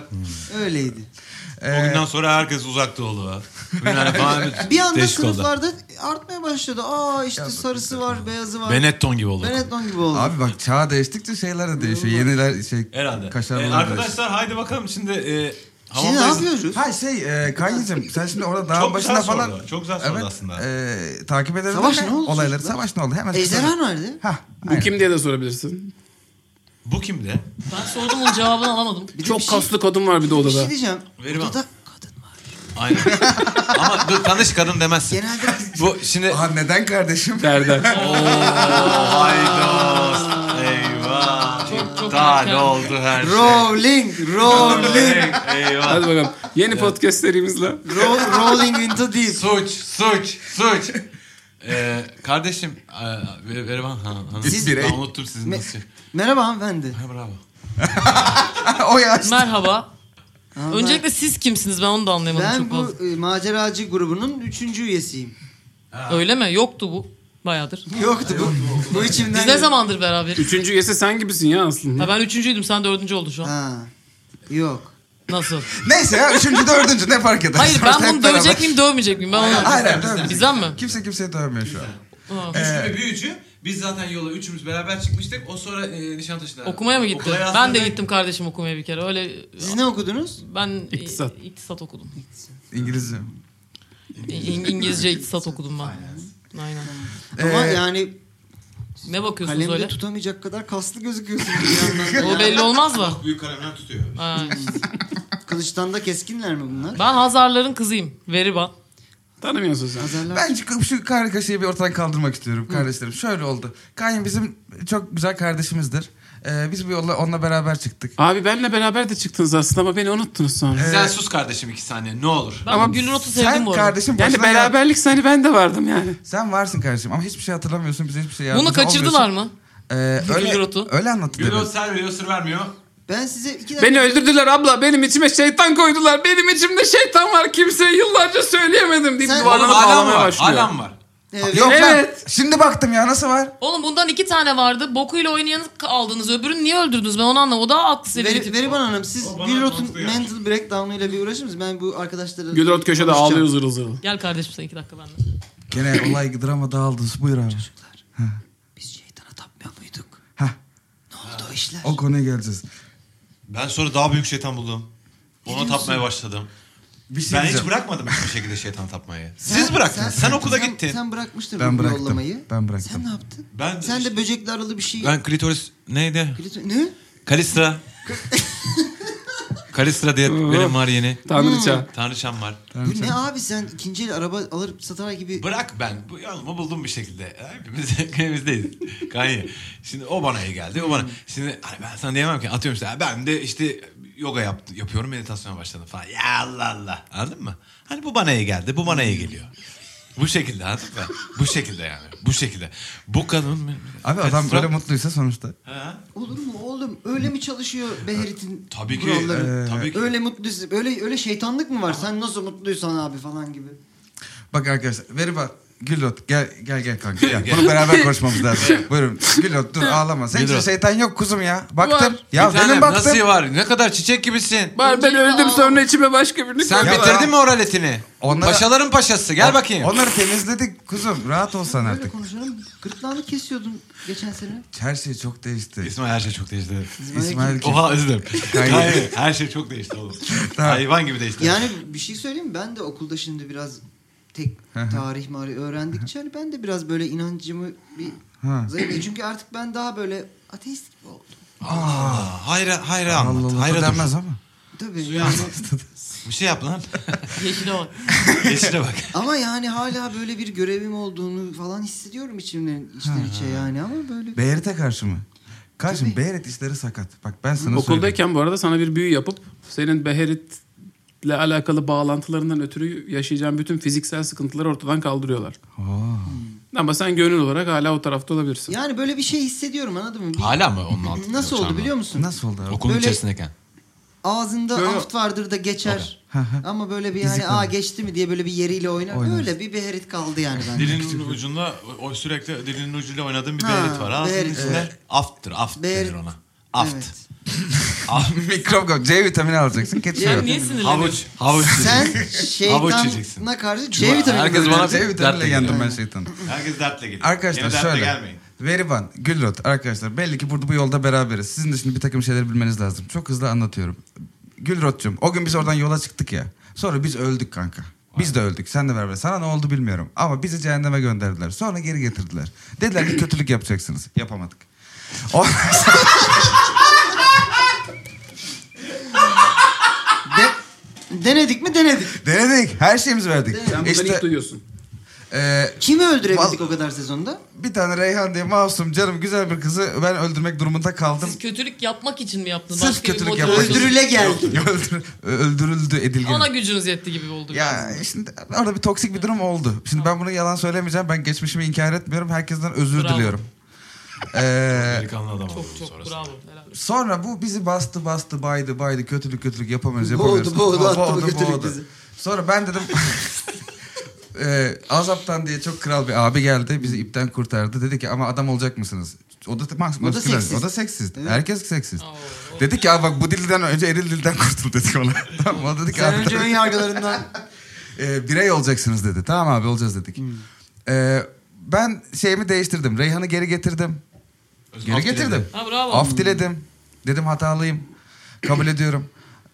Öyleydi. Ee, O günden sonra herkes uzak doğulu. Yani falan Bir anda değişik oldu. sınıflarda artmaya başladı. Aa işte sarısı var, beyazı var. Benetton gibi oldu. Benetton gibi oldu. Abi bak çağ değiştikçe şeyler de değişiyor. Yeniler şey Herhalde. kaşarlar da arkadaşlar haydi bakalım şimdi e, Şimdi ne hamamdayız. yapıyoruz? Ha şey e, Kanyacığım sen şimdi orada dağın Çok başında güzel falan. sordu, çok güzel sordu evet, aslında. E, takip edelim. Savaş mi? ne oldu Olayları çocuklar? savaş ne oldu? Hemen Ejderha nerede? Ha. Bu kim diye de sorabilirsin. Bu kimdi? Ben sordum onun cevabını alamadım. Bir de Çok bir şey- kaslı kadın var bir de Bir odada. şey diyeceğim. Verim Odada. Aynen. Ama dur tanış kadın demezsin. Genelde Bu şimdi... Aha neden kardeşim? Derden. Hayda. Eyvah. Çok çok Daha erken. ne oldu her şey? rolling, rolling, Eyvah. Hadi bakalım. Yeni podcast serimizle. ro- rolling into deep. Suç, suç, suç. Ee, kardeşim. E, ver, ver bana. Ha. Siz- ben unuttum sizin Me- nasıl. Merhaba hanımefendi. Ha, bravo. o yaşta. Merhaba. Ha, Öncelikle siz kimsiniz ben onu da anlayamadım ben çok bu fazla. e, maceracı grubunun üçüncü üyesiyim. Öyle mi? Yoktu bu. Bayağıdır. Yoktu bu. bu içimden. Biz ne zamandır beraber? Üçüncü üyesi sen gibisin ya aslında. Ha ben üçüncüydüm sen dördüncü oldun şu an. Ha. Yok. Nasıl? Neyse ya üçüncü dördüncü ne fark eder? Hayır ben bunu dövecek miyim dövmeyecek miyim? Ben onu Hayır hayır dövmüyor. Bizden mi? Kimse kimseyi dövmüyor şu an. Ha. Ve büyücü. Biz zaten yola üçümüz beraber çıkmıştık. O sonra e, Nişantaşı'na. Okumaya mı gitti? Okula Ben de gittim kardeşim okumaya bir kere. Öyle Siz ne okudunuz? ben İktisat. iktisat, iktisat okudum. İngilizce. İ- İngilizce iktisat okudum ben. Aynen. Ama Ee, yani Ne bakıyorsunuz kalemde öyle? tutamayacak kadar kaslı gözüküyorsunuz bir yandan da. O belli olmaz mı? Büyük kalemler tutuyor. Kılıçtan da keskinler mi bunlar? Ben Hazarların kızıyım. Veriban. Tanımıyorsun sen. Hazarlar. Ben şu, kargaşayı bir ortadan kaldırmak istiyorum kardeşlerim. Şöyle oldu. Kayyum bizim çok güzel kardeşimizdir. Ee, biz bu yolla onunla beraber çıktık. Abi benle beraber de çıktınız aslında ama beni unuttunuz sonra. Sen sus kardeşim iki saniye ne olur. Ben Ama Gülrot'u sevdim Sen bu arada. kardeşim Yani beraberlik hani ben de vardım yani. Sen varsın kardeşim ama hiçbir şey hatırlamıyorsun. Bize hiçbir şey Bunu yardımcı kaçırdılar olmuyorsun. mı? Ee, öyle, Gülrot'u. öyle anlattı Gülot demin. ser veriyor sır vermiyor. Ben size iki dakika... Beni öldürdüler abla. Benim içime şeytan koydular. Benim içimde şeytan var. Kimseye yıllarca söyleyemedim deyip Sen- Oğlum duvarlanıp ağlamaya var. başlıyor. Hala mı var? Evet. Yok. Evet. Şimdi baktım ya nasıl var? Oğlum bundan iki tane vardı. Bokuyla oynayanı aldınız. Öbürünü niye öldürdünüz? Ben onu anlamadım. O daha aklı selim. Veri, Veriban Hanım siz Gülrot'un mental breakdown'u ile bir uğraşır mısınız? Ben bu arkadaşlarla... Gülrot köşede ağlıyor zırıl zırıl. Gel kardeşim sen iki dakika benden. Gene olay drama dağıldı. Buyur abi. Biz şeytana tapmıyor muyduk? Heh, Ne oldu o işler? o konuya geleceğiz. Ben sonra daha büyük şeytan buldum. Ona tapmaya başladım. Bir şey Ben hiç bırakmadım hiçbir şekilde şeytan tapmayı. Siz bıraktınız. Sen, okula sen- gittin. Sen bırakmıştın Ben bu bıraktım. yollamayı. Ben bıraktım. Sen ne yaptın? Ben Sen de böcekli aralı bir şey... ben klitoris neydi? Klito- Ne? Kalistra. Kalistra diye benim var yeni. Tanrıça. Tanrıçam var. Bu ne abi sen ikinci el araba alır satar gibi... Bırak ben bu yolumu buldum bir şekilde. Hepimiz hepimizdeyiz. Kanye. Şimdi o bana iyi geldi. O bana. Şimdi hani ben sana diyemem ki atıyorum işte ben de işte yoga yaptı, yapıyorum meditasyona başladım falan. Ya Allah Allah. Anladın mı? Hani bu bana iyi geldi. Bu bana iyi geliyor. Bu şekilde anladın mı? Bu şekilde yani. Bu şekilde. Bu kadın... Abi adam böyle mutluysa sonuçta. Ha? Olur mu oğlum? Öyle mi çalışıyor Beherit'in Tabii ki. kuralları? Tabii ki. Öyle mutluysa, öyle öyle şeytanlık mı var? Sen nasıl mutluysan abi falan gibi. Bak arkadaşlar veri bak. Gülot gel gel gel kanka gel. Bunu beraber konuşmamız lazım. Buyurun. Gülot dur ağlama. Senin için Gülot. şeytan yok kuzum ya. Baktım. Var. Ya bir tanem benim baktım. nasıl var? Ne kadar çiçek gibisin. Bari ben öldüm sonra içime başka birini Sen koydular. bitirdin mi oraletini? Onlara- Paşaların paşası. Gel bakayım. Onları temizledik kuzum. Rahat olsan Öyle artık. konuşalım. Gırtlağını kesiyordun geçen sene. Her şey çok değişti. İsmail her şey çok değişti. İsmail kim? Oha özür dilerim. Hayır. Hayır. Her şey çok değişti oğlum. Hayvan gibi değişti. Yani bir şey söyleyeyim mi? Ben de okulda şimdi biraz tek tarih mari öğrendikçe hani ben de biraz böyle inancımı bir zayıfladım. Çünkü artık ben daha böyle ateist gibi oldum. Aa, hayra, hayra anlat. Allah Hayra denmez ama. Tabii yani. Bir şey yap lan. Yeşile bak. Yeşile bak. ama yani hala böyle bir görevim olduğunu falan hissediyorum içimden içten içe yani ama böyle. Beyrete karşı mı? Karşım Tabii. Beyret işleri sakat. Bak ben sana söyleyeyim. Okuldayken bu arada sana bir büyü yapıp senin Beherit'le alakalı bağlantılarından ötürü yaşayacağın bütün fiziksel sıkıntıları ortadan kaldırıyorlar. Ama sen gönül olarak hala o tarafta olabilirsin. Yani böyle bir şey hissediyorum anladın mı? Bir- Hala mı onun altında? Nasıl oldu biliyor musun? Nasıl oldu abi? Okulun Böyle- içerisindeyken. Ağzında yo. aft vardır da geçer. ama böyle bir hani aa geçti mi diye böyle bir yeriyle oynar. Oynar. Öyle bir beherit kaldı yani bende. Dilinin ucunda o sürekli dilinin ucuyla oynadığın bir Ha, beğerit var. Ağzının beğerit. içinde afttır. Aft denir ona. Aft. Evet. Mikrop. C vitamini alacaksın. Keçiyor. Sen niye sinirleniyorsun? Havuç. Havuç. Sen Havuç yiyeceksin. şeytana karşı C vitamini herkes bana-? C vitaminiyle yendim ben şeytanı. Herkes dertle geliyor. Arkadaşlar Yine dertle şöyle. gelmeyin. Veriban, Gülrot arkadaşlar belli ki burada bu yolda beraberiz. Sizin de şimdi bir takım şeyler bilmeniz lazım. Çok hızlı anlatıyorum. Gülrot'cum o gün biz oradan yola çıktık ya. Sonra biz öldük kanka. Biz de öldük. Sen de beraber. Sana ne oldu bilmiyorum. Ama bizi cehenneme gönderdiler. Sonra geri getirdiler. Dediler ki kötülük yapacaksınız. Yapamadık. O... De- denedik mi denedik. Denedik. Her şeyimizi verdik. Sen bundan İşte ilk duyuyorsun. Ee, Kimi öldürebildik o kadar sezonda? bir tane Reyhan diye masum canım güzel bir kızı ben öldürmek durumunda kaldım. Siz kötülük yapmak için mi yaptınız? Sırf Başka kötülük yapmak için. Öldürüle geldi. Öldür, öldürüldü edilgen. Ona gücünüz yetti gibi oldu. Ya şimdi orada bir toksik bir durum oldu. Şimdi ben bunu yalan söylemeyeceğim. Ben geçmişimi inkar etmiyorum. Herkesten özür Bravo. diliyorum. Ee, Delikanlı adam Çok oldu çok bravo. Sonra bu bizi bastı bastı baydı baydı kötülük kötülük yapamıyoruz Boğdu, yapamıyoruz. boğdu, Bo- attı bu kötülük bizi. Sonra ben dedim e, Azap'tan diye çok kral bir abi geldi bizi ipten kurtardı. Dedi ki ama adam olacak mısınız? O da, mas- maskülen. seksist. O da seksist. Evet. Herkes seksist. Oo. Dedik ki bak bu dilden önce eril dilden kurtul dedik ona. tamam o dedik ki Sen abi, önce ön yargılarından e, birey olacaksınız dedi. Tamam abi olacağız dedik. Hmm. E, ben şeyimi değiştirdim. Reyhan'ı geri getirdim. Geri Af getirdim. Ha bravo. Af diledim. Dedim hatalıyım. Kabul ediyorum.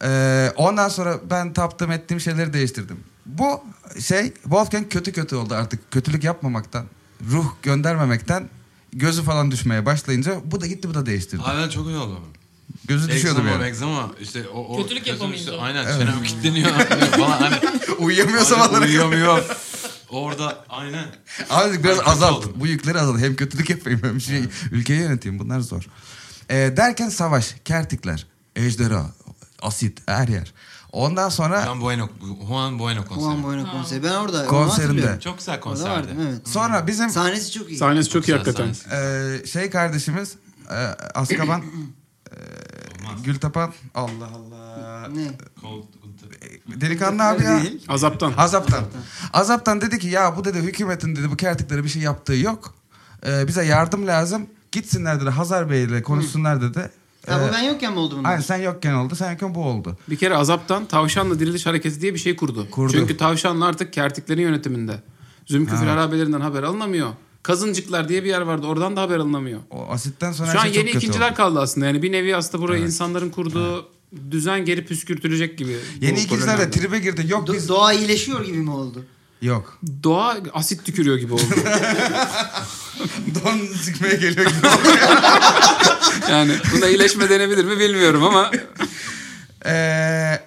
Ee, ondan sonra ben taptım ettiğim şeyleri değiştirdim. Bu şey Wolfgang kötü kötü oldu artık. Kötülük yapmamaktan, ruh göndermemekten gözü falan düşmeye başlayınca bu da gitti bu da değiştirdi. Aynen çok iyi oldu. Gözü düşüyordu Egzama, böyle. egzama işte o, o Kötülük gözün yapamayınca. üstü- Aynen çenem kilitleniyor falan hani. Uyuyamıyor Aynen, sabahlara. Uyuyamıyor. Orada aynen. Abi biraz azalt. Bu yükleri azalt. Hem kötülük yapayım hem şey ülkeyi yöneteyim. Bunlar zor. Ee, derken savaş, kertikler, ejderha, asit her yer. Ondan sonra Juan Bueno, Juan Bueno konseri. Juan Bueno konseri. Ben orada Konserinde. Çok güzel Orada konserdi. vardım evet. sonra bizim Sahnesi çok iyi. Sahnesi çok iyi güzel hakikaten. Ee, şey kardeşimiz e, Askaban e, Olmaz. Gültapan Allah Allah Ne? Kol- delikanlı abi ya. Azaptan. Azaptan Azaptan dedi ki ya bu dedi hükümetin dedi bu kertiklere bir şey yaptığı yok Ee, bize yardım lazım gitsinler dedi Hazar Bey ile konuşsunlar dedi Ha, bu Ee, ben yokken mi oldu bunlar? Aynen sen yokken oldu sen yokken bu oldu Bir kere Azaptan Tavşanla Diriliş Hareketi diye bir şey kurdu. Kurdu. Çünkü Tavşanlı artık kertiklerin yönetiminde. Zümküfül harabelerinden haber alınamıyor. Kazıncıklar diye bir yer vardı. Oradan da haber alınamıyor. o asitten sonra Şu an şey yeni çok kötü ikinciler oldu. kaldı aslında. Yani bir nevi aslında buraya insanların kurduğu düzen geri püskürtülecek gibi. Yeni bu ikinciler de tribe girdi yok Do- biz doğa iyileşiyor gibi mi oldu? yok Doğa asit tükürüyor gibi oldu. don sıkmaya geliyor gibi yani buna iyileşme denebilir mi bilmiyorum ama Ee,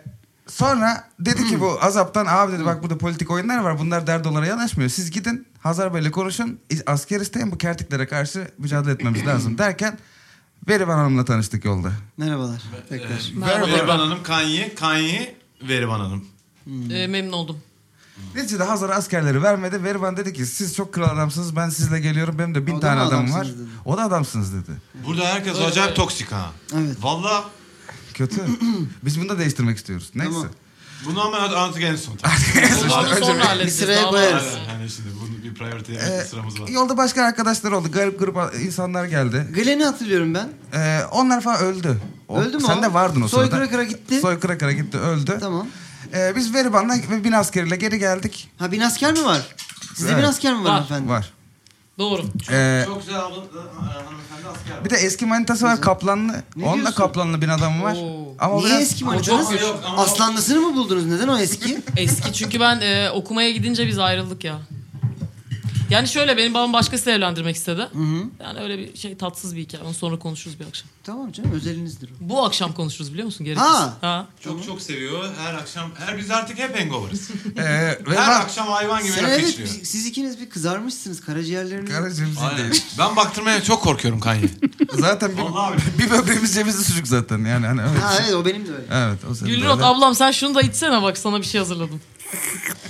sonra dedi ki bu azaptan abi dedi bak burada politik oyunlar var bunlar der dolara yanaşmıyor. Siz gidin Hazar Bey'le konuşun asker isteyin bu kertiklere karşı mücadele etmemiz lazım derken Verivan Hanım'la tanıştık yolda. Merhabalar. Tekrar. Merhaba. Veriban Hanım Kanye, Kanye Veriban Hanım. Ee, memnun oldum. Neticede Hazar askerleri vermedi. Verivan dedi ki siz çok kral adamsınız ben sizle geliyorum benim de bin O tane mı adamım var. dedi. O da adamsınız dedi. Burada herkes Öyle, acayip toksik ha. Evet. Valla Kötü. Biz bunu da değiştirmek istiyoruz. Neyse. Tamam. bunu ama artık en son. Onu önce sonra bir- halledeceğiz. bir sıraya koyarız. yani şimdi bunun bir priority Ee, sıramız var. yolda başka arkadaşlar oldu. Garip grup insanlar geldi. Glen'i hatırlıyorum ben. Ee, onlar falan öldü. O- Öldü mü Sen o? de vardın o Soy sırada. kıra kıra gitti. Soy kıra kıra gitti öldü. Tamam. Ee, biz Veriban'la ve bin askeriyle geri geldik. Ha bin asker mi var? Sizde Evet. bin asker mi var, Var. efendim? Var. Doğru. Ee, Çok güzel abla, hanımefendi asker bir de eski manitası var Kaplanlı. Ne Onun da diyorsun? Kaplanlı bin adamı var. Oo. Ama Niye biraz... eski manitanız? çok- Aslanlısını mı buldunuz? Neden o eski? Eski çünkü ben e, okumaya gidince biz ayrıldık ya. Yani şöyle benim babam başkasıyla evlendirmek istedi. Hı hı. Yani öyle bir şey tatsız bir hikaye. Onu sonra konuşuruz bir akşam. Tamam canım özelinizdir o. Bu akşam konuşuruz biliyor musun? Gerekirse. Ha. ha. Çok çok seviyor. Her akşam, her biz artık hep hangover'ız. Ee, her akşam hayvan gibi rakı evet içiliyor. siz ikiniz bir kızarmışsınız karaciğerleriniz. Aynen. değil. Ben baktırmaya çok korkuyorum Kanye. Zaten bir, bir böbreğimiz cevizli sucuk zaten yani. Hani öyle. Ha evet o benim de öyle. Evet o senin de Gülrot ablam sen şunu da içsene bak sana bir şey hazırladım.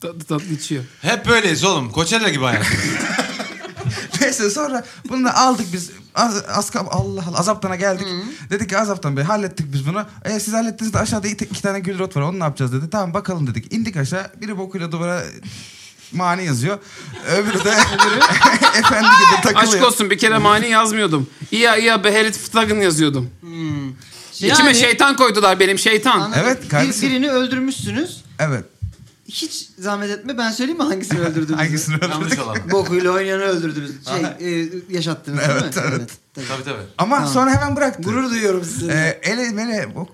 tatlı tatlı içiyor. Hep böyleyiz oğlum. Coachella gibi hayat. Neyse sonra bunu da aldık biz. Az, Askab Allah Allah Azaptan'a geldik. Dedik ki Azaptan Bey hallettik biz bunu. E, siz hallettiniz de aşağıda iki, iki tane gül rot var onu ne yapacağız dedi. Tamam bakalım dedik. İndik aşağı biri bokuyla duvara mani yazıyor. Öbürü de efendi gibi takılıyor. Aşk olsun bir kere mani yazmıyordum. İya iya beherit ftagın yazıyordum. Hmm. İçime Yani- şeytan koydular benim şeytan. Anladım. Evet, Bir- kardeşim. birini öldürmüşsünüz. Evet. Hiç zahmet etme ben söyleyeyim mi hangisini öldürdüğünüzü? Hangisini öldürdük? Olan. Bokuyla oynayanı öldürdünüz. Şey e, yaşattınız Evet, değil mi? evet. tabii. Tabii tabii. Ama Tamam. sonra hemen bıraktı. Gurur duyuyorum size. Ee, ele mele bok.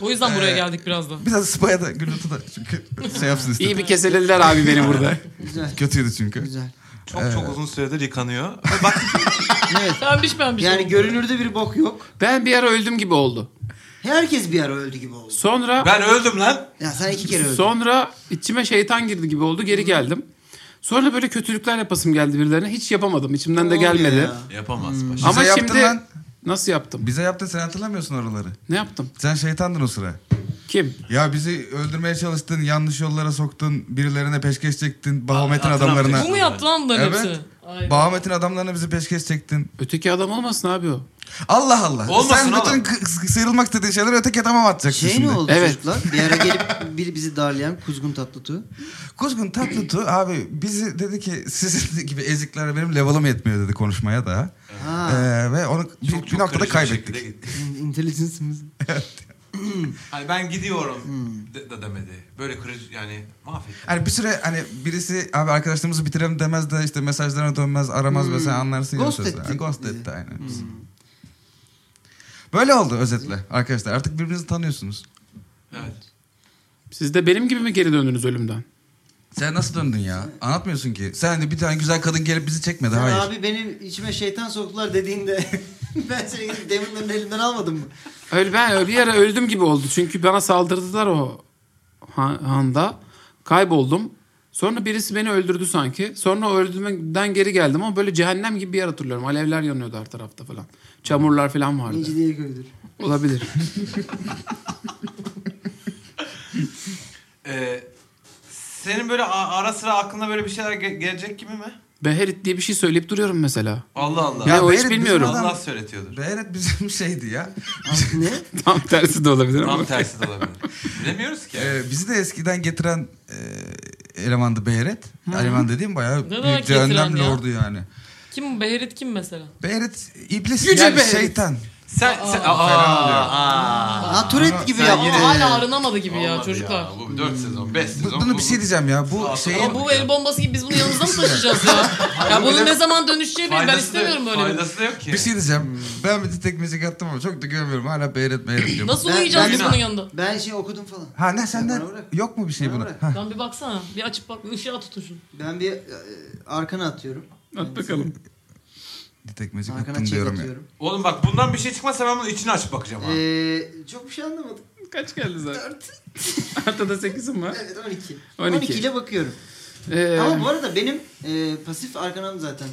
O yüzden buraya Ee, geldik birazdan. Biraz spaya da rotu da çünkü şey yapsın istedim. İyi bir keselediler abi beni burada. Güzel. Kötüydü çünkü. Güzel. Çok çok uzun süredir yıkanıyor. Ve bak Evet. Pembiş pembiş. Yani oldu. görünürde bir bok yok. Ben bir ara öldüm gibi oldu. Herkes bir ara öldü gibi oldu. Sonra ben öldüm lan. Ya sen iki kere öldün. sonra içime şeytan girdi gibi oldu. Geri geldim. Sonra böyle kötülükler yapasım geldi birilerine. Hiç yapamadım. İçimden de gelmedi. ya? Yapamaz Bize paşa. Ama yaptın şimdi lan. nasıl yaptım? Bize yaptın sen hatırlamıyorsun oraları. Ne yaptım? Sen şeytandın o sıra. Kim? Ya bizi öldürmeye çalıştın, yanlış yollara soktun, birilerine peşkeş çektin, Bahomet'in hatırlamıyorum. adamlarına. Bu mu yaptı lan bunların Evet. hepsini? Ay. Bahomet'in adamlarına bizi peşkeş çektin. Öteki adam olmasın abi o. Allah Allah. Olmasın Sen bütün k- sıyrılmak istediğin şeyleri öteki adama mı atacaksın Şey şimdi? ne oldu Evet. çocuklar? Bir ara gelip biri bizi darlayan Kuzgun Tatlıtuğ. Kuzgun Tatlıtuğ abi bizi dedi ki sizin gibi eziklere benim level'ım yetmiyor dedi konuşmaya da. Ha. Ee, ve onu bir, Çok- bir çok noktada karışık kaybettik. şekilde gitti. Intelligence'ımız. Hani ben gidiyorum de, de demedi. Böyle kırıcı yani mahvetti. Hani bir süre hani birisi abi arkadaşlarımızı bitirelim demez de işte mesajlarına dönmez aramaz ve sen anlarsın ya Ghost sözü. etti Ha, Ghost bizi. etti aynen. Böyle oldu özetle arkadaşlar. Artık birbirinizi tanıyorsunuz. Evet. Siz de benim gibi mi geri döndünüz ölümden? Sen nasıl döndün ya? Anlatmıyorsun ki. Sen de bir tane güzel kadın gelip bizi çekmedi. Sen Hayır. abi benim içime şeytan soktular dediğinde ben seni gidip demirlerin elinden almadım mı? Öyle ben bir ara öldüm gibi oldu. Çünkü bana saldırdılar o ha- anda. Kayboldum. Sonra birisi beni öldürdü sanki. Sonra o öldüğümden geri geldim ama böyle cehennem gibi bir yer hatırlıyorum. Alevler yanıyordu her tarafta falan. Çamurlar falan vardı. Mecidiyeköy'dür. Olabilir. Ee, senin böyle ara sıra aklına böyle bir şeyler ge- gelecek gibi mi? Beherit diye bir şey söyleyip duruyorum mesela. Allah Allah. Ya o hiç bilmiyorum. bizim Allah adam- söyletiyordur. Beğenet bizim şeydi ya. ne? Tam tersi de olabilir ama. Tam tersi de olabilir. Bilemiyoruz ki. Ee, bizi de eskiden getiren e, elemandı Beyret. Eleman dediğim bayağı Ne büyük cehennem ya? lordu yani. Kim? Beherit kim mesela? Beyret iblis Yüce yani Beherit. şeytan. Sen, sen Fena oluyor. aa, Ha Tourette gibi yaptı. yine- hala arınamadı gibi ya çocuklar. Ya. Bu 4 sezon, 5 Bu- sezon. bunu bu- bir şey diyeceğim ya. Bu Ama şeyin bu el bombası gibi biz bunu yanımızda mı taşıyacağız ya? ya bunun ne zaman dönüşeceği belli. Ben istemiyorum böyle. bir- Faydası da yok ki. bir şey diyeceğim. Ben bir tek müzik attım ama çok da görmüyorum. Hala Beyret Beyret diyorum. Nasıl Ben- uyuyacağız ben- biz bunun yanında? Ben şey okudum falan. Ha ne senden yok mu bir şey buna? Lan bir baksana. Bir açıp bak. Tutun şunu. Ben bir e, arkana atıyorum. At bakalım. Bir tek müzik Arkana attım çek diyorum ya. atıyorum. Oğlum bak bundan bir şey çıkmazsa ben bunun içini açıp bakacağım ha. Ee, çok bir şey anlamadım. Kaç geldi zaten? Ortada 8'im var. Evet 12. 12. 12, ile bakıyorum. Ee, Ama bu arada benim e, pasif arkanam zaten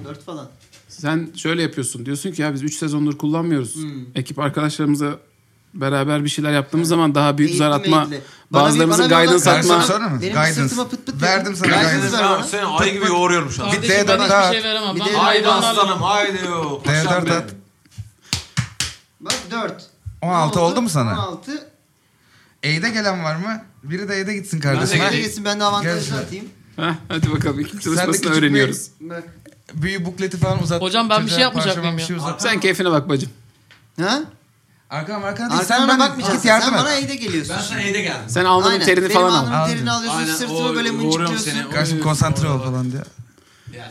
14 falan. sen şöyle yapıyorsun. Diyorsun ki ya biz 3 sezondur kullanmıyoruz. Hmm. Ekip arkadaşlarımıza beraber bir şeyler yaptığımız zaman daha büyük zar atma. bir- bir guidance atma. sonra mı? Benim Guidance. sırtıma pıt pıt Verdim sana Guidance ver Ben bana. seni ay gibi yoğuruyorum şu an. Kardeşim D4 ben hiçbir daha- şey veremem. Bir Ben de- Haydi aslanım haydi yo. Paşam D4 benim. at. Bak 4. 16 oldu mu sana? 16. E'de gelen var mı? Biri de E'de gitsin Ben de kardeşim. geleyim. Hadi gitsin ben de avantajlı Gel. atayım. Heh, hadi bakalım ekip Sen de çalışmasını bir- öğreniyoruz. Büyü bukleti falan uzat. Hocam ben bir şey yapmayacak mıyım bir şey ya? uzat. Sen keyfine bak bacım. Ha? Arkana arkana değil. Sen ben bakmayacaksın. git yardım Sen et. bana E'de geliyorsun. Ben sana E'de geldim. Sen alnının Aynen. terini Benim falan al. alnımın Al. terini alıyorsun. Aynen, Sırtıma o- böyle mıncıklıyorsun. Kardeşim konsantre ol falan diye.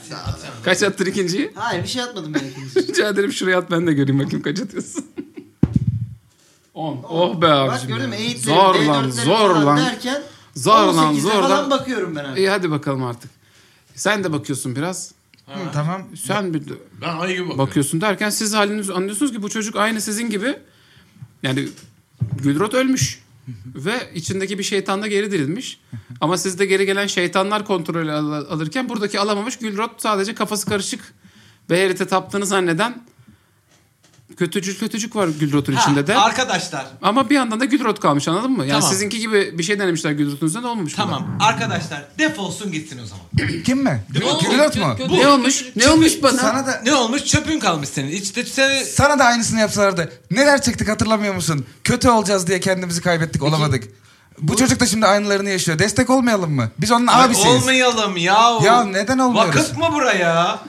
Sen. Kaç attın ikinciyi? Hayır bir şey atmadım ben ikinci. Rica ederim şuraya at ben de göreyim bakayım kaç atıyorsun. 10. Oh be abicim. Bak gördün mü? Zor lan D4'leri zor falan lan. Derken Zor lan 18'e zor lan. bakıyorum ben artık. İyi hadi bakalım artık. Sen de bakıyorsun biraz. Hı, tamam. Sen bir Ben ay gibi bakıyorum. bakıyorsun derken siz haliniz anlıyorsunuz ki bu çocuk aynı sizin gibi. Yani Gülrot ölmüş. Ve içindeki bir şeytan da geri dirilmiş. Ama sizde geri gelen şeytanlar kontrolü al- alırken buradaki alamamış Gülrot sadece kafası karışık. Beherit'e taptığını zanneden kötücül kötücük var Gülrot'un Ha, içinde de. Arkadaşlar Ama bir yandan da Gülrot kalmış anladın mı? Yani Tamam. sizinki gibi bir şey denemişler Gülrot'un üzerinde olmamış. bu da. tamam arkadaşlar defolsun gitsin o zaman. Kim mi? Gülot mu? Kötü- Ne olmuş? kötü- Ne olmuş bana? Sana da Ne olmuş çöpün kalmış senin. İşte seni sana da aynısını yapsalardı. Neler çektik hatırlamıyor musun? Kötü olacağız diye kendimizi kaybettik, olamadık. Bu, çocuk da şimdi aynılarını yaşıyor. Destek olmayalım mı? Biz onun Ay, abisiyiz. olmayalım ya. Ya neden olmuyoruz? Vakıf mı buraya?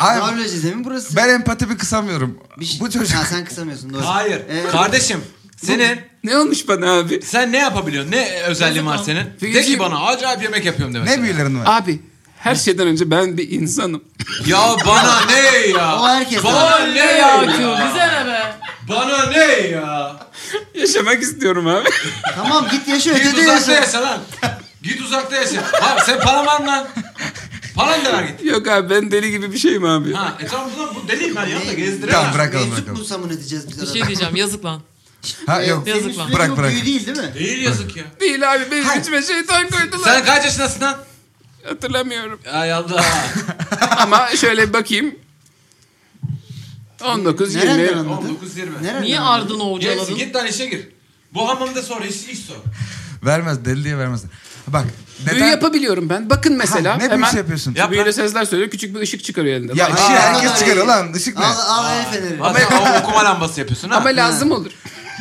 Ay, Darül Azize'min burası. ben empatimi kısamıyorum. Bir şey- Bu çocuk Ha sen kısamıyorsun doğru. Hayır. Ee, Kardeşim senin Ne olmuş bana abi? sen ne yapabiliyorsun? Ne özelliğin var senin? De Figürcüğüm- ki bana acayip yemek yapıyorum de ne mesela. büyülerin var? Abi her şeyden önce ben bir insanım. Ya bana ne ya? O herkes Bana var. ne Ya bize ne be? Bana ne ya? Yaşamak istiyorum abi. Tamam git yaşa Git ötede uzakta yaşa. yaşa lan. Git uzakta yaşa. Abi sen mı lan? Paran da ver git. Yok abi ben deli gibi bir şeyim abi. Ha, e tamam bu, bu deliyim ben yanında Tamam gezdiremem. bırakalım Mevcut bırakalım. mu samun edeceğiz biz Bir arada? şey diyeceğim yazık lan. Ha yok. senin Yazık lan. üstüne Bırak, bu bırak. büyü değil değil mi? Değil yazık ya. Değil abi benim içime şeytan koydular. Sen kaç yaşındasın lan? Hatırlamıyorum. Ay Allah. Ama şöyle bir bakayım. 19 Nereden 20. anladın? 19 20. Nereden Niye anladın? ardını Gerisi ovcaladın? git lan işe gir. Bu hamamda sonra iş, iş sor. Vermez deli diye vermez. Bak Büyü yapabiliyorum ben. Bakın mesela Ha, ne hemen büyüsü yapıyorsun? Yap büyülü sözler söylüyor. Küçük bir ışık çıkarıyor elinde. Ya ışığı herkes aa, çıkarıyor lan ışık ne? Al, al el feneri. Sen o okuma lambası yapıyorsun ha? ama lazım olur.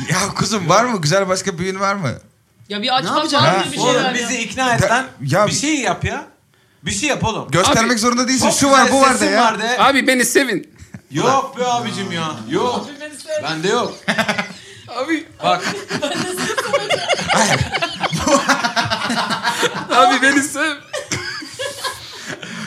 Ya kuzum var mı? Güzel başka büyün var mı? Ya bir aç bak var bir Oğlum bizi ikna et lan. ya- bir şey yap ya. Bir şey yap oğlum. Göstermek Abi, zorunda değilsin. Şu var bu var da sesin ya. var de. Abi beni sevin. Yok be abicim ya. Yok. Bende yok. Abi Bak. abi beni sev.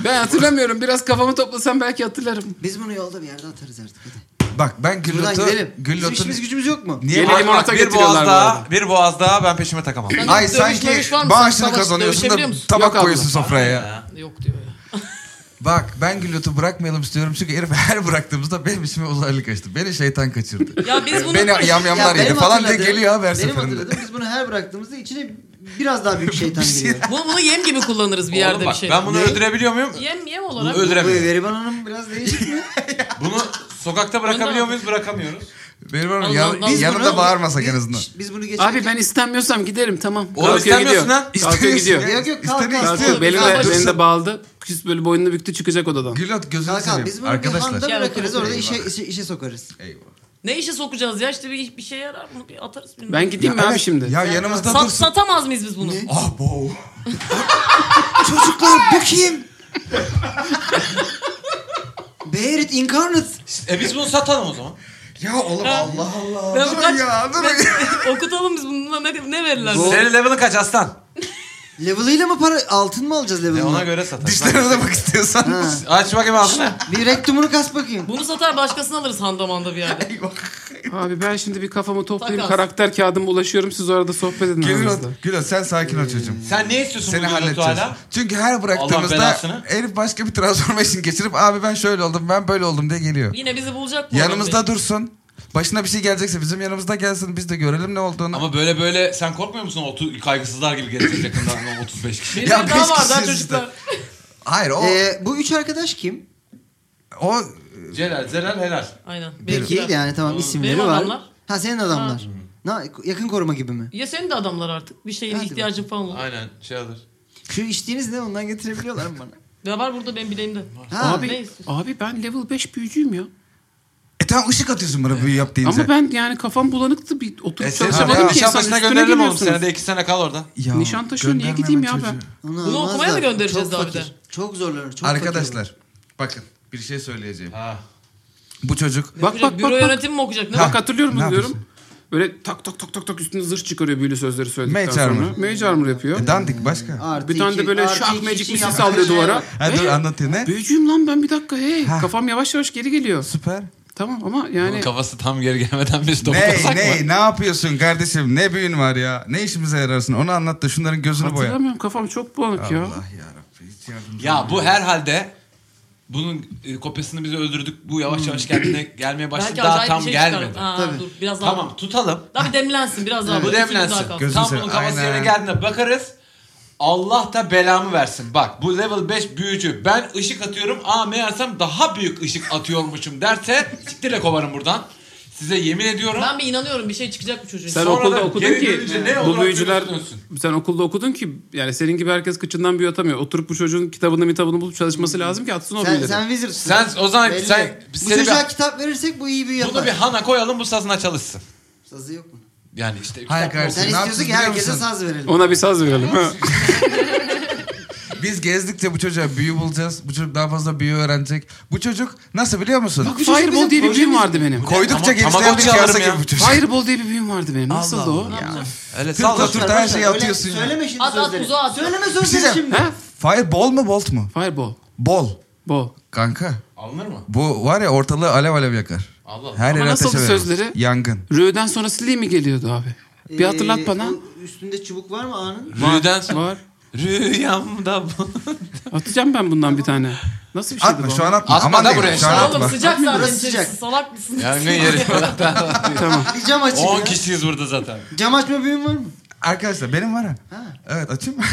Ben hatırlamıyorum. Biraz kafamı toplasam belki hatırlarım. Biz bunu yolda bir yerde atarız artık hadi. Bak ben Buradan Güllot'u... gidelim. Bizim Güllot'un... işimiz gücümüz yok mu? Niye? Yeni Bak, limonata bir getiriyorlar boğaz bu daha, arada. bir boğaz daha ben peşime takamam. Ay dövüş sanki mövüş var mı? bağışını Sen savaş kazanıyorsun da tabak abla. koyuyorsun sofraya ya. Yok diyor ya. Bak ben Güllot'u bırakmayalım istiyorum çünkü herif her bıraktığımızda benim içime uzaylı kaçtı. Beni şeytan kaçırdı. Ya biz bunu... Beni yamyamlar benim yedi falan diye hatırladığım- geliyor haber Benim seferinde. hatırladığım biz bunu her bıraktığımızda içine biraz daha büyük şeytan Bir şey- giriyor. Bunu, bunu yem gibi kullanırız bir yerde bir şey. ben bunu Ne? öldürebiliyor muyum? Yem yem Bunu olarak. Bu öldüremiyorum. Veriban Hanım biraz değişik mi? Bunu sokakta bırakabiliyor muyuz? Bırakamıyoruz. Benim oğlum Allah yan-. Biz yanında bunu- bağırmasak biz- en azından. Biz bunu geçerken... Abi ben istenmiyorsam giderim tamam. Oğlum Kalkıyor istemiyorsun gidiyor. lan. Kalkıyor gidiyor. İstemiyorsun Yok yok kalk kalk. Kalk, de, kalk. benim de bağladı. Küs böyle boynunu büktü çıkacak odadan. Güllot gözünü seveyim. biz bunu bir Arkadaşlar. handa Gel bırakırız orada işe, işe, işe sokarız. Eyvah. Ne işe sokacağız ya işte bir, bir şey yarar mı? Bir atarız. bilmem. Ben gideyim mi abi evet, şimdi? Ya yanımızda Sat, dursun. satamaz mıyız biz bunu? Ah bo. Çocuklar bu kim? Bear it incarnate. E biz bunu satalım o zaman. Ya oğlum Allah Allah. Ben Durun kaç- ya ben- ya. Okutalım biz bunu. Ne, ne verirler? Bize? Senin level'ın kaç aslan? Level'ıyla mı para altın mı alacağız E level'ına? ona göre satarız. Dişlerine de bak istiyorsan. Ha. Aç bakayım ağzını. Bir rektumunu kas bakayım. Bunu satar başkasını alırız handamanda bir yerde. Abi ben şimdi bir kafamı toplayayım. Takas. Karakter kağıdıma ulaşıyorum. Siz orada sohbet edin. Güllot, Güllot sen sakin ol çocuğum. Sen ne istiyorsun Seni bu halledeceğiz. hala? Çünkü her bıraktığımızda herif başka bir transformation geçirip abi ben şöyle oldum ben böyle oldum diye geliyor. Yine bizi bulacak bu Yanımızda dursun. Başına bir şey gelecekse bizim yanımızda gelsin biz de görelim ne olduğunu. Ama böyle böyle sen korkmuyor musun? Otu, kaygısızlar gibi gelecek yakında 35 kişi. Bir Ya beş daha var daha kişiyiz çocuklar. Hayır o Ee, bu üç arkadaş kim? o Celal, Zelal, helal. Aynen. Peki benimkiler. yani tamam Benim isimleri adamlar. var. Ha senin adamlar. Na, yakın koruma gibi mi? Ya senin de adamlar artık. Bir şeye Hadi ihtiyacın falan olur. Aynen şey alır. Şu içtiğiniz ne ondan getirebiliyorlar mı bana? Ya var burada benim bileğimde. Ha, Abi, abi ben level 5 büyücüyüm ya. E tamam ışık atıyorsun bana büyü yap deyince. Ama ben yani kafam bulanıktı. Bir oturup E çalışamadım ki. Nişantaşı'na gönderelim oğlum. Senede iki sene kal orada. Ya, Nişantaşı'na niye gideyim ya ben? Bunu okumaya mı göndereceğiz Çok daha bir de? Çok zorlanır. Çok Arkadaşlar bakın bir şey söyleyeceğim. Ha. Bu çocuk Bak Bak, bak Büro bak. yönetimi mi okuyacak? Ne Ha. Bak hatırlıyor musun Ne diyorum. Böyle tak tak tak tak tak üstüne zırh çıkarıyor büyülü sözleri söyledikten Mage sonra. armor. Mage armor yapıyor. E, dandik başka. Artı Bir tane de böyle iki magic için misi yaptığı sallıyor duvara. Ha dur Hey, anlatayım ne? Büyücüyüm lan ben bir dakika hey. Ha. Kafam yavaş yavaş geri geliyor. Süper. Tamam ama Bunun yani kafası tam geri gelmeden biz topu Ne kasak mı? ne ne yapıyorsun kardeşim? Ne büyün var ya? Ne işimize yararsın? Onu anlat da şunların gözünü boya. hatırlamıyorum kafam çok bulanık ya. Allah ya Rabbi hiç yardımcı Ya bu herhalde bunun e, kopyasını bize öldürdük. Bu yavaş yavaş kendine gelmeye başladı. Belki Daha tam şey gelmedi. Ha, Tabii. dur biraz daha. Tamam tutalım. Daha bir demlensin biraz daha. Gün demlensin. daha. Gözünü Tam bunun kafası aynen. yerine geldiğinde bakarız. Allah da belamı versin. Bak bu level 5 büyücü. Ben ışık atıyorum. Aa meğersem daha büyük ışık atıyormuşum derse siktirle kovarım buradan. Size yemin ediyorum. Ben bir inanıyorum bir şey çıkacak bu çocuğun. Sen Sonra okulda da okudun geri ki dönünce ne bu büyücüler dönsün. sen okulda okudun ki yani senin gibi herkes kıçından büyü atamıyor. Oturup bu çocuğun kitabını mitabını bulup çalışması lazım ki atsın o Sen, büyüleri. sen wizardsın. Sen o zaman Belli. sen Bu seni çocuğa bir, kitap verirsek bu iyi büyü bunu yapar. bir hana koyalım bu sazına çalışsın. Sazı yok mu? Yani işte Hayır kardeşim Sen ne istiyorsun ki herkese saz verelim. Ona bir saz verelim. ha. Biz gezdikçe bu çocuğa büyü bulacağız. Bu çocuk daha fazla büyü öğrenecek. Bu çocuk nasıl biliyor musun? Bak Fireball diye bir büyüm vardı benim. Koydukça genişleyen bir kıyasa gibi ya. bu çocuk. Fireball diye bir büyüm vardı benim. Nasıldı o? Yapacağız? Öyle salla. Turta her şeyi atıyorsun ya. Söyleme şimdi At, at, sözleri. uzağa at. Söyleme şey sözleri şimdi. Fireball mu bolt mu? Fireball. Bol. Bol. Kanka. Alınır mı? Bu var ya ortalığı alev alev yakar. Allah Allah. Her Ama ateşe verir. sözleri? Yangın. Rü'den sonra Slee mi geliyordu abi? Bir hatırlat Ee, bana. o Üstünde çubuk var mı ağanın? Rüyden Var. Rüyamda bu. Atacağım ben bundan bir tane. Nasıl bir şeydi Atma bu? şu an atma. Atma Aman da buraya. Şu an Oğlum atma. sıcak zaten Burası içerisi. sıcak. Salak mısın? Yangın yeri. Tamam. Bir cam açayım 10 ya. kişiyiz burada zaten. Cam açma büyüm var mı? Arkadaşlar benim var ha. Ha. Evet açayım mı?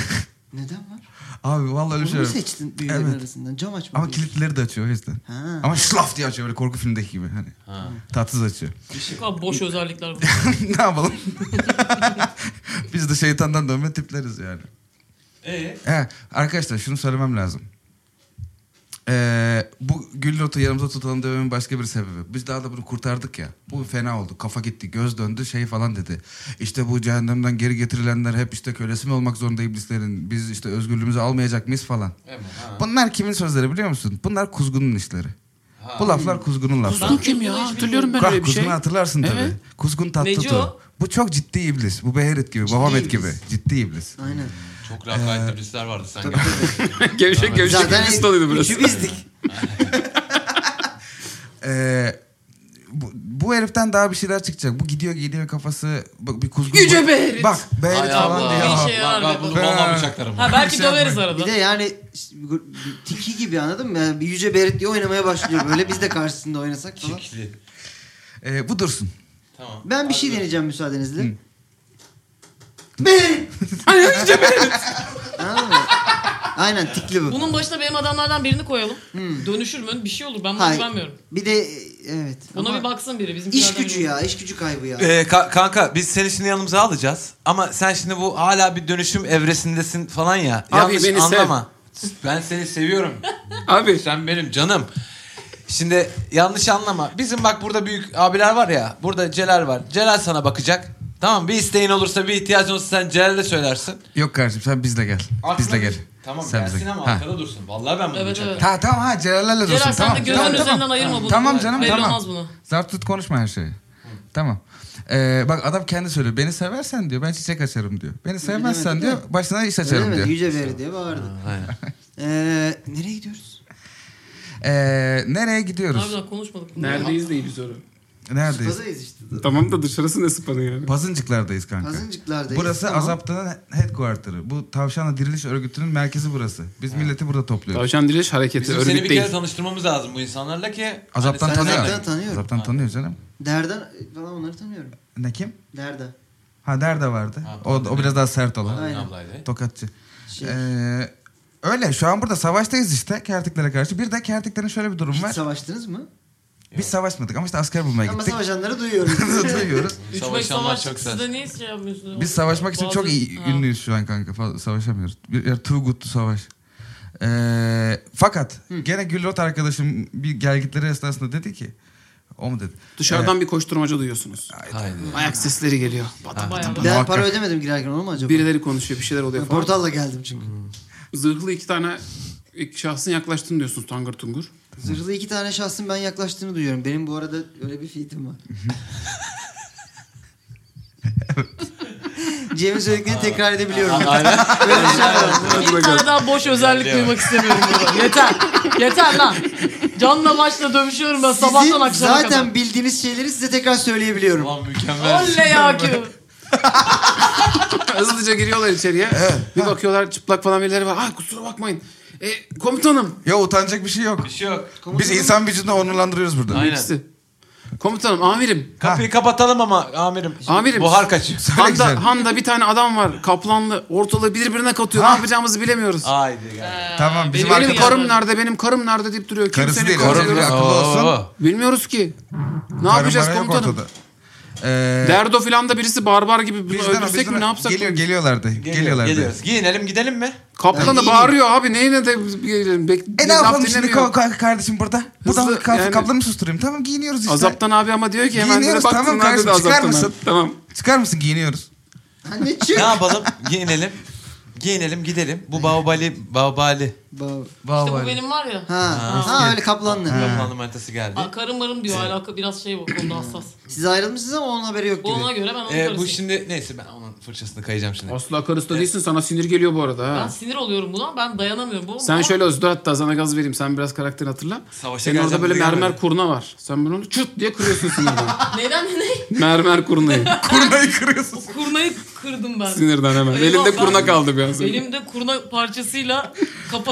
Neden var? Abi vallahi öyle şey yok. seçtin büyülerin Evet. arasından? Cam açmak. Ama değil. kilitleri de açıyor o yüzden. Ha. Ama şlaf diye açıyor böyle korku filmindeki gibi. Hani. Tatsız açıyor. Ne kadar boş özellikler bu. ne yapalım? Biz de şeytandan dönme tipleriz yani. Ee? He, arkadaşlar şunu söylemem lazım. Ee, bu Güllot'u yanımıza tutalım dememin başka bir sebebi. Biz daha da bunu kurtardık ya. Bu fena oldu. Kafa gitti, göz döndü, şey falan dedi. İşte bu cehennemden geri getirilenler hep işte kölesi mi olmak zorunda iblislerin? Biz işte özgürlüğümüzü almayacak mıyız falan. Evet, ha. Bunlar kimin sözleri biliyor musun? Bunlar Kuzgun'un işleri. Bu laflar Kuzgun'un lafları. Kuzgun kim ya? Hatırlıyorum ben öyle bir şey. Kuzgun'u hatırlarsın tabii. Evet. Kuzgun tatlı Neci tu. o? Bu çok ciddi iblis. Bu Beherit gibi, Babamet iblis. gibi. Ciddi iblis. Aynen. Çok lakaytlı iblisler vardı sen gevşek gevşek bir doluydu burası. üçü bizdik. Ee, bu, bu heriften daha bir şeyler çıkacak. Bu gidiyor gidiyor kafası bak bir kuzgun. Yüce Beherit. Bak Beherit Ay falan diyor. Bir şey- Bak, bak, bunu vallahi bıçaklarım. Ha belki şey döveriz arada. Bir de yani tiki gibi anladın mı? Yani bir Yüce Berit diye oynamaya başlıyor böyle. Biz de karşısında oynasak falan. Çikli. Ee, bu dursun. Tamam. Ben bir şey deneyeceğim müsaadenizle. Beherit. Anladın mı? Aynen tikli bu. Bunun başına benim adamlardan birini koyalım. Dönüşür mü? Bir şey olur. Ben buna Hayır. güvenmiyorum. Bir de evet. Buna Ama bir baksın biri. Bizim İş gücü ya, iş gücü kaybı ya. Ee, ka- kanka biz seni şimdi yanımıza alacağız. Ama sen şimdi bu hala bir dönüşüm evresindesin falan ya. Abi Yanlış beni sev. anlama. Ben seni seviyorum. Abi Sen benim canım. Şimdi yanlış anlama. Bizim bak burada büyük abiler var ya. Burada Celal var. Celal sana bakacak. Tamam bir isteğin olursa bir ihtiyacın olursa sen Celal'e söylersin. Yok kardeşim sen bizle gel. bizle gel. Tamam sen gelsin bizle. ama Ha. arkada dursun. Vallahi ben bunu Evet, evet. Ta, tamam ha Celal'lerle dursun. Celal sen tamam. de gözünün tamam, üzerinden tamam. ayırma bunu. Tamam canım Belli tamam. olmaz bunu. Zart tut konuşma her şeyi. Tamam. Ee, bak adam kendi söylüyor. Beni seversen diyor ben çiçek açarım diyor. Beni sevmezsen demedi diyor mi? başına iş Öyle açarım mi? diyor. Yüce Berit diye bağırdı. Aynen. Ee, nereye gidiyoruz? Ee, nereye gidiyoruz? Harbiden konuşmadık. bunu. neredeyiz değil bir soru. Neredeyiz? Spazayız işte. Tamam da dışarısı ne sıpanı yani. Pazıncıklardayız kanka. Pazıncıklardayız. Burası Tamam. Azapta'nın headquarter'ı. Bu Tavşanla Diriliş Örgütü'nün merkezi burası. Biz milleti burada topluyoruz. Tavşan Diriliş Hareketi Bizim seni örgüt bir değil. kere tanıştırmamız lazım bu insanlarla ki. Azaptan hani tanıyor. Azaptan tanıyorum. Azaptan tanıyor canım. Derden falan onları tanıyorum. Ne kim? Derda. Ha Derde vardı. Ha, o, o biraz daha sert olan. Aynen. Aynen. ablaydı. Tokatçı. Şey, Ee, öyle şu an burada savaştayız işte kertiklere karşı. Bir de kertiklerin şöyle bir durum hiç var. savaştınız mı? Biz savaşmadık ama işte asker bulmaya Ama gittik. savaşanları duyuyoruz. Duyuyoruz. Savaşanlar savaş çok siz sert. de niye şey yapmıyorsunuz? Biz savaşmak için Bazı- çok iyi, Ha. ünlüyüz şu an kanka. Savaşamıyoruz. Bir yer too good to savaş. Ee, fakat gene Güllot arkadaşım bir gelgitleri esnasında dedi ki o mu dedi? Dışarıdan bir koşturmaca duyuyorsunuz. Haydi. Ayak sesleri geliyor. Ben para ödemedim girerken olur mu acaba? Birileri konuşuyor bir şeyler oluyor falan. portalla geldim çünkü. Zırhlı iki tane iki şahsın yaklaştığını diyorsunuz tangır tungur. Zırhlı iki tane şahsın ben yaklaştığını duyuyorum. Benim bu arada öyle bir fiitim var. Cem'in söylediklerini tekrar edebiliyorum. Aynen. Böyle bir şey var. Bir tane daha boş özellik duymak istemiyorum burada. Yeter. Yeter lan. Canla başla dövüşüyorum ben sabahtan Sizin akşama zaten kadar. bildiğiniz şeyleri size tekrar söyleyebiliyorum. Ulan mükemmel. Oley ya ki. Hızlıca giriyorlar içeriye. Bir bakıyorlar çıplak falan birileri var. Ay kusura bakmayın. E, komutanım. Ya utanacak bir şey yok. Bir şey yok. Biz insan vücudunu onurlandırıyoruz burada. Aynen. İkisi. Komutanım amirim. Kapıyı kapatalım ama amirim. Amirim. Buhar kaçıyor. Güzel. Handa, Handa bir tane adam var. Kaplanlı. Ortalığı birbirine katıyor. Ne yapacağımızı bilemiyoruz. Haydi gel. Tamam bizim Benim Benim karım nerede? Benim karım nerede deyip duruyor. Karısı Kimsenin değil, karısı karım akıllı olsun. Bilmiyoruz ki. Ne Karım yapacağız komutanım? ortada. Ee, Derdo filan da birisi barbar gibi o, öldürsek bizden mi ne yapsak? Geliyor, geliyorlardı. Geliyor, geliyorlardı. Geliyoruz. Giyinelim gidelim mi? Kaplanı Yani- bağırıyor abi. Neyine de bir- bek- E ne yapalım şimdi ko- kardeşim burada? Burada Hızlı, kaf- yani- kaplanı mı susturayım? Tamam giyiniyoruz işte. Azaptan abi ama diyor ki hemen Giyiniyoruz, baktın tamam kardeşim, de çıkar Azaptan mısın? Tamam. Çıkar mısın giyiniyoruz. Ne yapalım? Giyinelim. Giyinelim gidelim. Bu baobali, baobali. Ba- Vallahi. İşte bu benim var ya. Ha, ha, öyle kaplanlı. Kaplanlı manitası geldi. Aa, karım marım diyor alaka biraz şey bu konuda hassas. Siz ayrılmışsınız ama onun haberi yok Bu gibi. ona göre ben onun Ee, bu şimdi neyse ben onun fırçasını kayacağım şimdi. Asla karısı da değilsin sana sinir geliyor bu arada Ben ha. sinir oluyorum buna ben dayanamıyorum. Bu, Sen ama- şöyle özür hatta sana gaz vereyim sen biraz karakterini hatırla. Savaşa Senin orada böyle mermer görmedi. kurna var. Sen bunu çıt diye kırıyorsun sinirden. Neden ne? mermer kurnayı. Kurnayı kırıyorsun. Bu kurnayı kırdım ben. Sinirden hemen. Eyvah, ben- kurna kaldı bir an sonra. Elimde kurna parçasıyla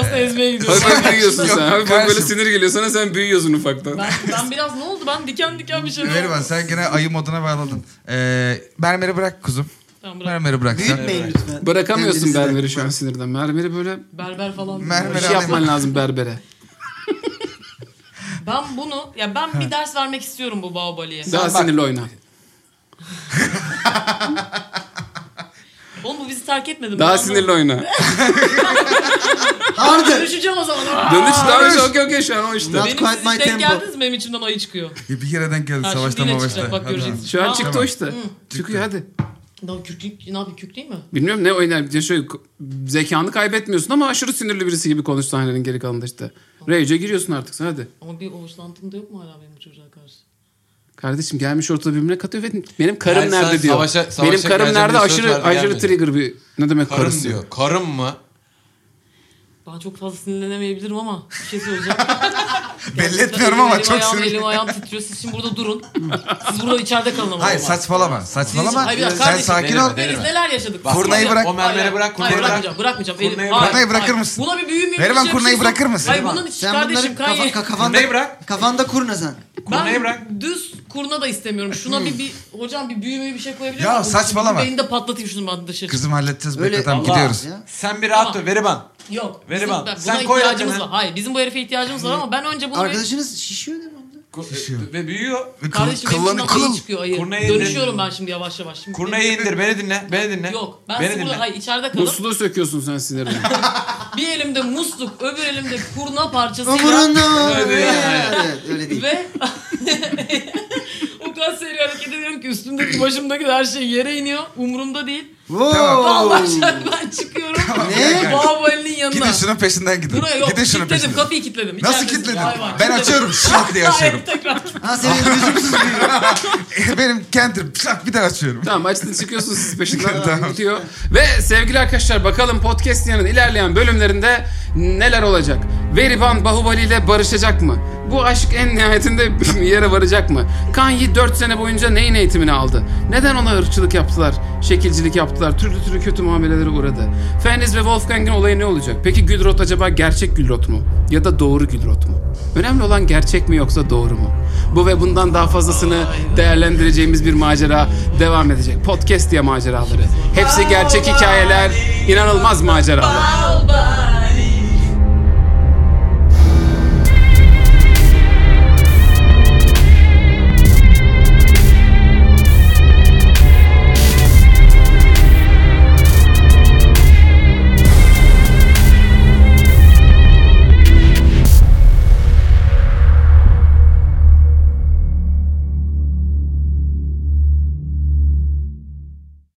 kafasına ezmeye gidiyorum. Hafif büyüyorsun Yok, sen. Hafif böyle kardeşim. sinir geliyor sana sen büyüyorsun ufaktan. Ben, ben biraz ne oldu? Ben diken diken bir şey Verivan sen gene ayı moduna bağladın. Ee, mermeri bırak kuzum. Tamam bırak. Mermeri bıraksan. Büyütmeyin lütfen. Bırakamıyorsun Kendinizi berberi şu an sinirden. Mermeri böyle Berber falan. Mermer bir şey yapman lazım berbere. Ben bunu ya ben bir ders vermek istiyorum bu Bahubali'ye. Daha bak- sinirli oyna. Oğlum bu bizi terk etmedi. mi? Daha Ben sinirli oyna. Harder. Dönüşeceğim o zaman. Dönüş daha önce okey okey şu an o işte. Benim quite siz my hiç denk tempo. geldiniz mi? Benim içimden ayı çıkıyor. Bir kere denk geldi Ha, şimdi savaştan yine çıkacak bak Hadi. göreceksin. Şu an Tamam. çıktı o işte. Çıkıyor hadi. Daha kürklük ne yapayım değil mi? Bilmiyorum ne oynar. Ya şöyle zekanı kaybetmiyorsun ama aşırı sinirli birisi gibi konuş sahnenin geri kalanında işte. Rage'e giriyorsun artık sen hadi. Ama bir hoşlantım da yok mu hala benim bu çocuğa karşı? Kardeşim gelmiş ortada birbirine katıyor ve benim karım Yani nerede diyor. savaşa- savaşa benim karım nerede aşırı aşırı trigger bir ne demek Karım karısı diyor. Karım mı? Ben çok fazla sinirlenemeyebilirim ama bir şey söyleyeceğim. Belli etmiyorum ama elim, çok ayağım, sinirli. Elim ayağım titriyor. Siz şimdi burada durun. Siz burada içeride kalın ama. Hayır o zaman. saçmalama. Saçmalama. Hayır, bir dakika, Sen kardeşim. sakin ol. delirme. Biz neler yaşadık? Bak, Kurnayı Hayır, bırak. O mermeri hayır, bırak, kurnayı hayır, bırak. bırakmayacağım, bırakmayacağım. Elim- Kurnayı hayır, bırak. Kurnayı bırakır hayır. mısın? Buna bir büyü müyü Ver ben kurnayı bırakır mısın? Hayır bunun hiç Sen kardeşim bunları kafa, ka- kafanda, Kurnayı bırak. kafanda kurna sen. Kurnayı Ben bırak. düz kurna da istemiyorum. Şuna bir, bir hocam bir büyü bir şey koyabilir Ya misin? saçmalama. Beyninde patlatayım şunu ben dışarı. Kızım halledeceğiz. Öyle- Bekle tamam Allah. gidiyoruz. Ya. Sen bir rahat ol. Tamam. Veriban. Yok. Ver bizim- Sen buna koy ihtiyacımız var. Hayır bizim bu herife ihtiyacımız var ama ben önce bunu. Arkadaşınız şişiyor değil mi onda? Şişiyor. Ve büyüyor. Kardeşim Kıllanı kıl. çıkıyor ayı. Kurnayı Dönüşüyorum indir. ben şimdi yavaş yavaş. Şimdi Kurnayı indir. Beni dinle. Beni dinle. Yok. Ben Beni dinle. hayır içeride kalıp Musluğu söküyorsun sen sinirden. bir elimde musluk öbür elimde kurna parçasıyla Umurunda mı? Öyle değil. Evet, öyle değil. ve o kadar seri hareket ediyorum ki üstümdeki başımdaki her şey yere iniyor. Umurumda değil. Wow. Allah aşkına ben çıkıyorum. Ne? Bababalinin yanına. Gidin şunun peşinden gidin. Buraya yok Gidin şunun kilitledim peşinden. kapıyı kilitledim. Nasıl İçeridesin. kilitledin? Ben kilitledim. açıyorum. Şak diye açıyorum. Hayır tekrar. Ha senin lüzumsuz büyü. Benim kendim şak bir daha açıyorum. tamam açtın çıkıyorsun siz peşinden Tamam. bitiyor. Ve sevgili arkadaşlar bakalım podcast yanın ilerleyen bölümlerinde neler olacak? Veriban Bahubali ile barışacak mı? Bu aşk en nihayetinde yere varacak mı? Kanye 4 sene boyunca neyin eğitimini aldı? Neden ona ırkçılık yaptılar? Şekilcilik yaptılar? Türlü türlü kötü muamelelere uğradı. Feniz ve Wolfgang'in olayı ne olacak? Peki Gülrot acaba gerçek Gülrot mu? Ya da doğru Gülrot mu? Önemli olan gerçek mi yoksa doğru mu? Bu ve bundan daha fazlasını değerlendireceğimiz bir macera devam edecek. Podcast diye maceraları. Hepsi gerçek hikayeler, inanılmaz maceralar.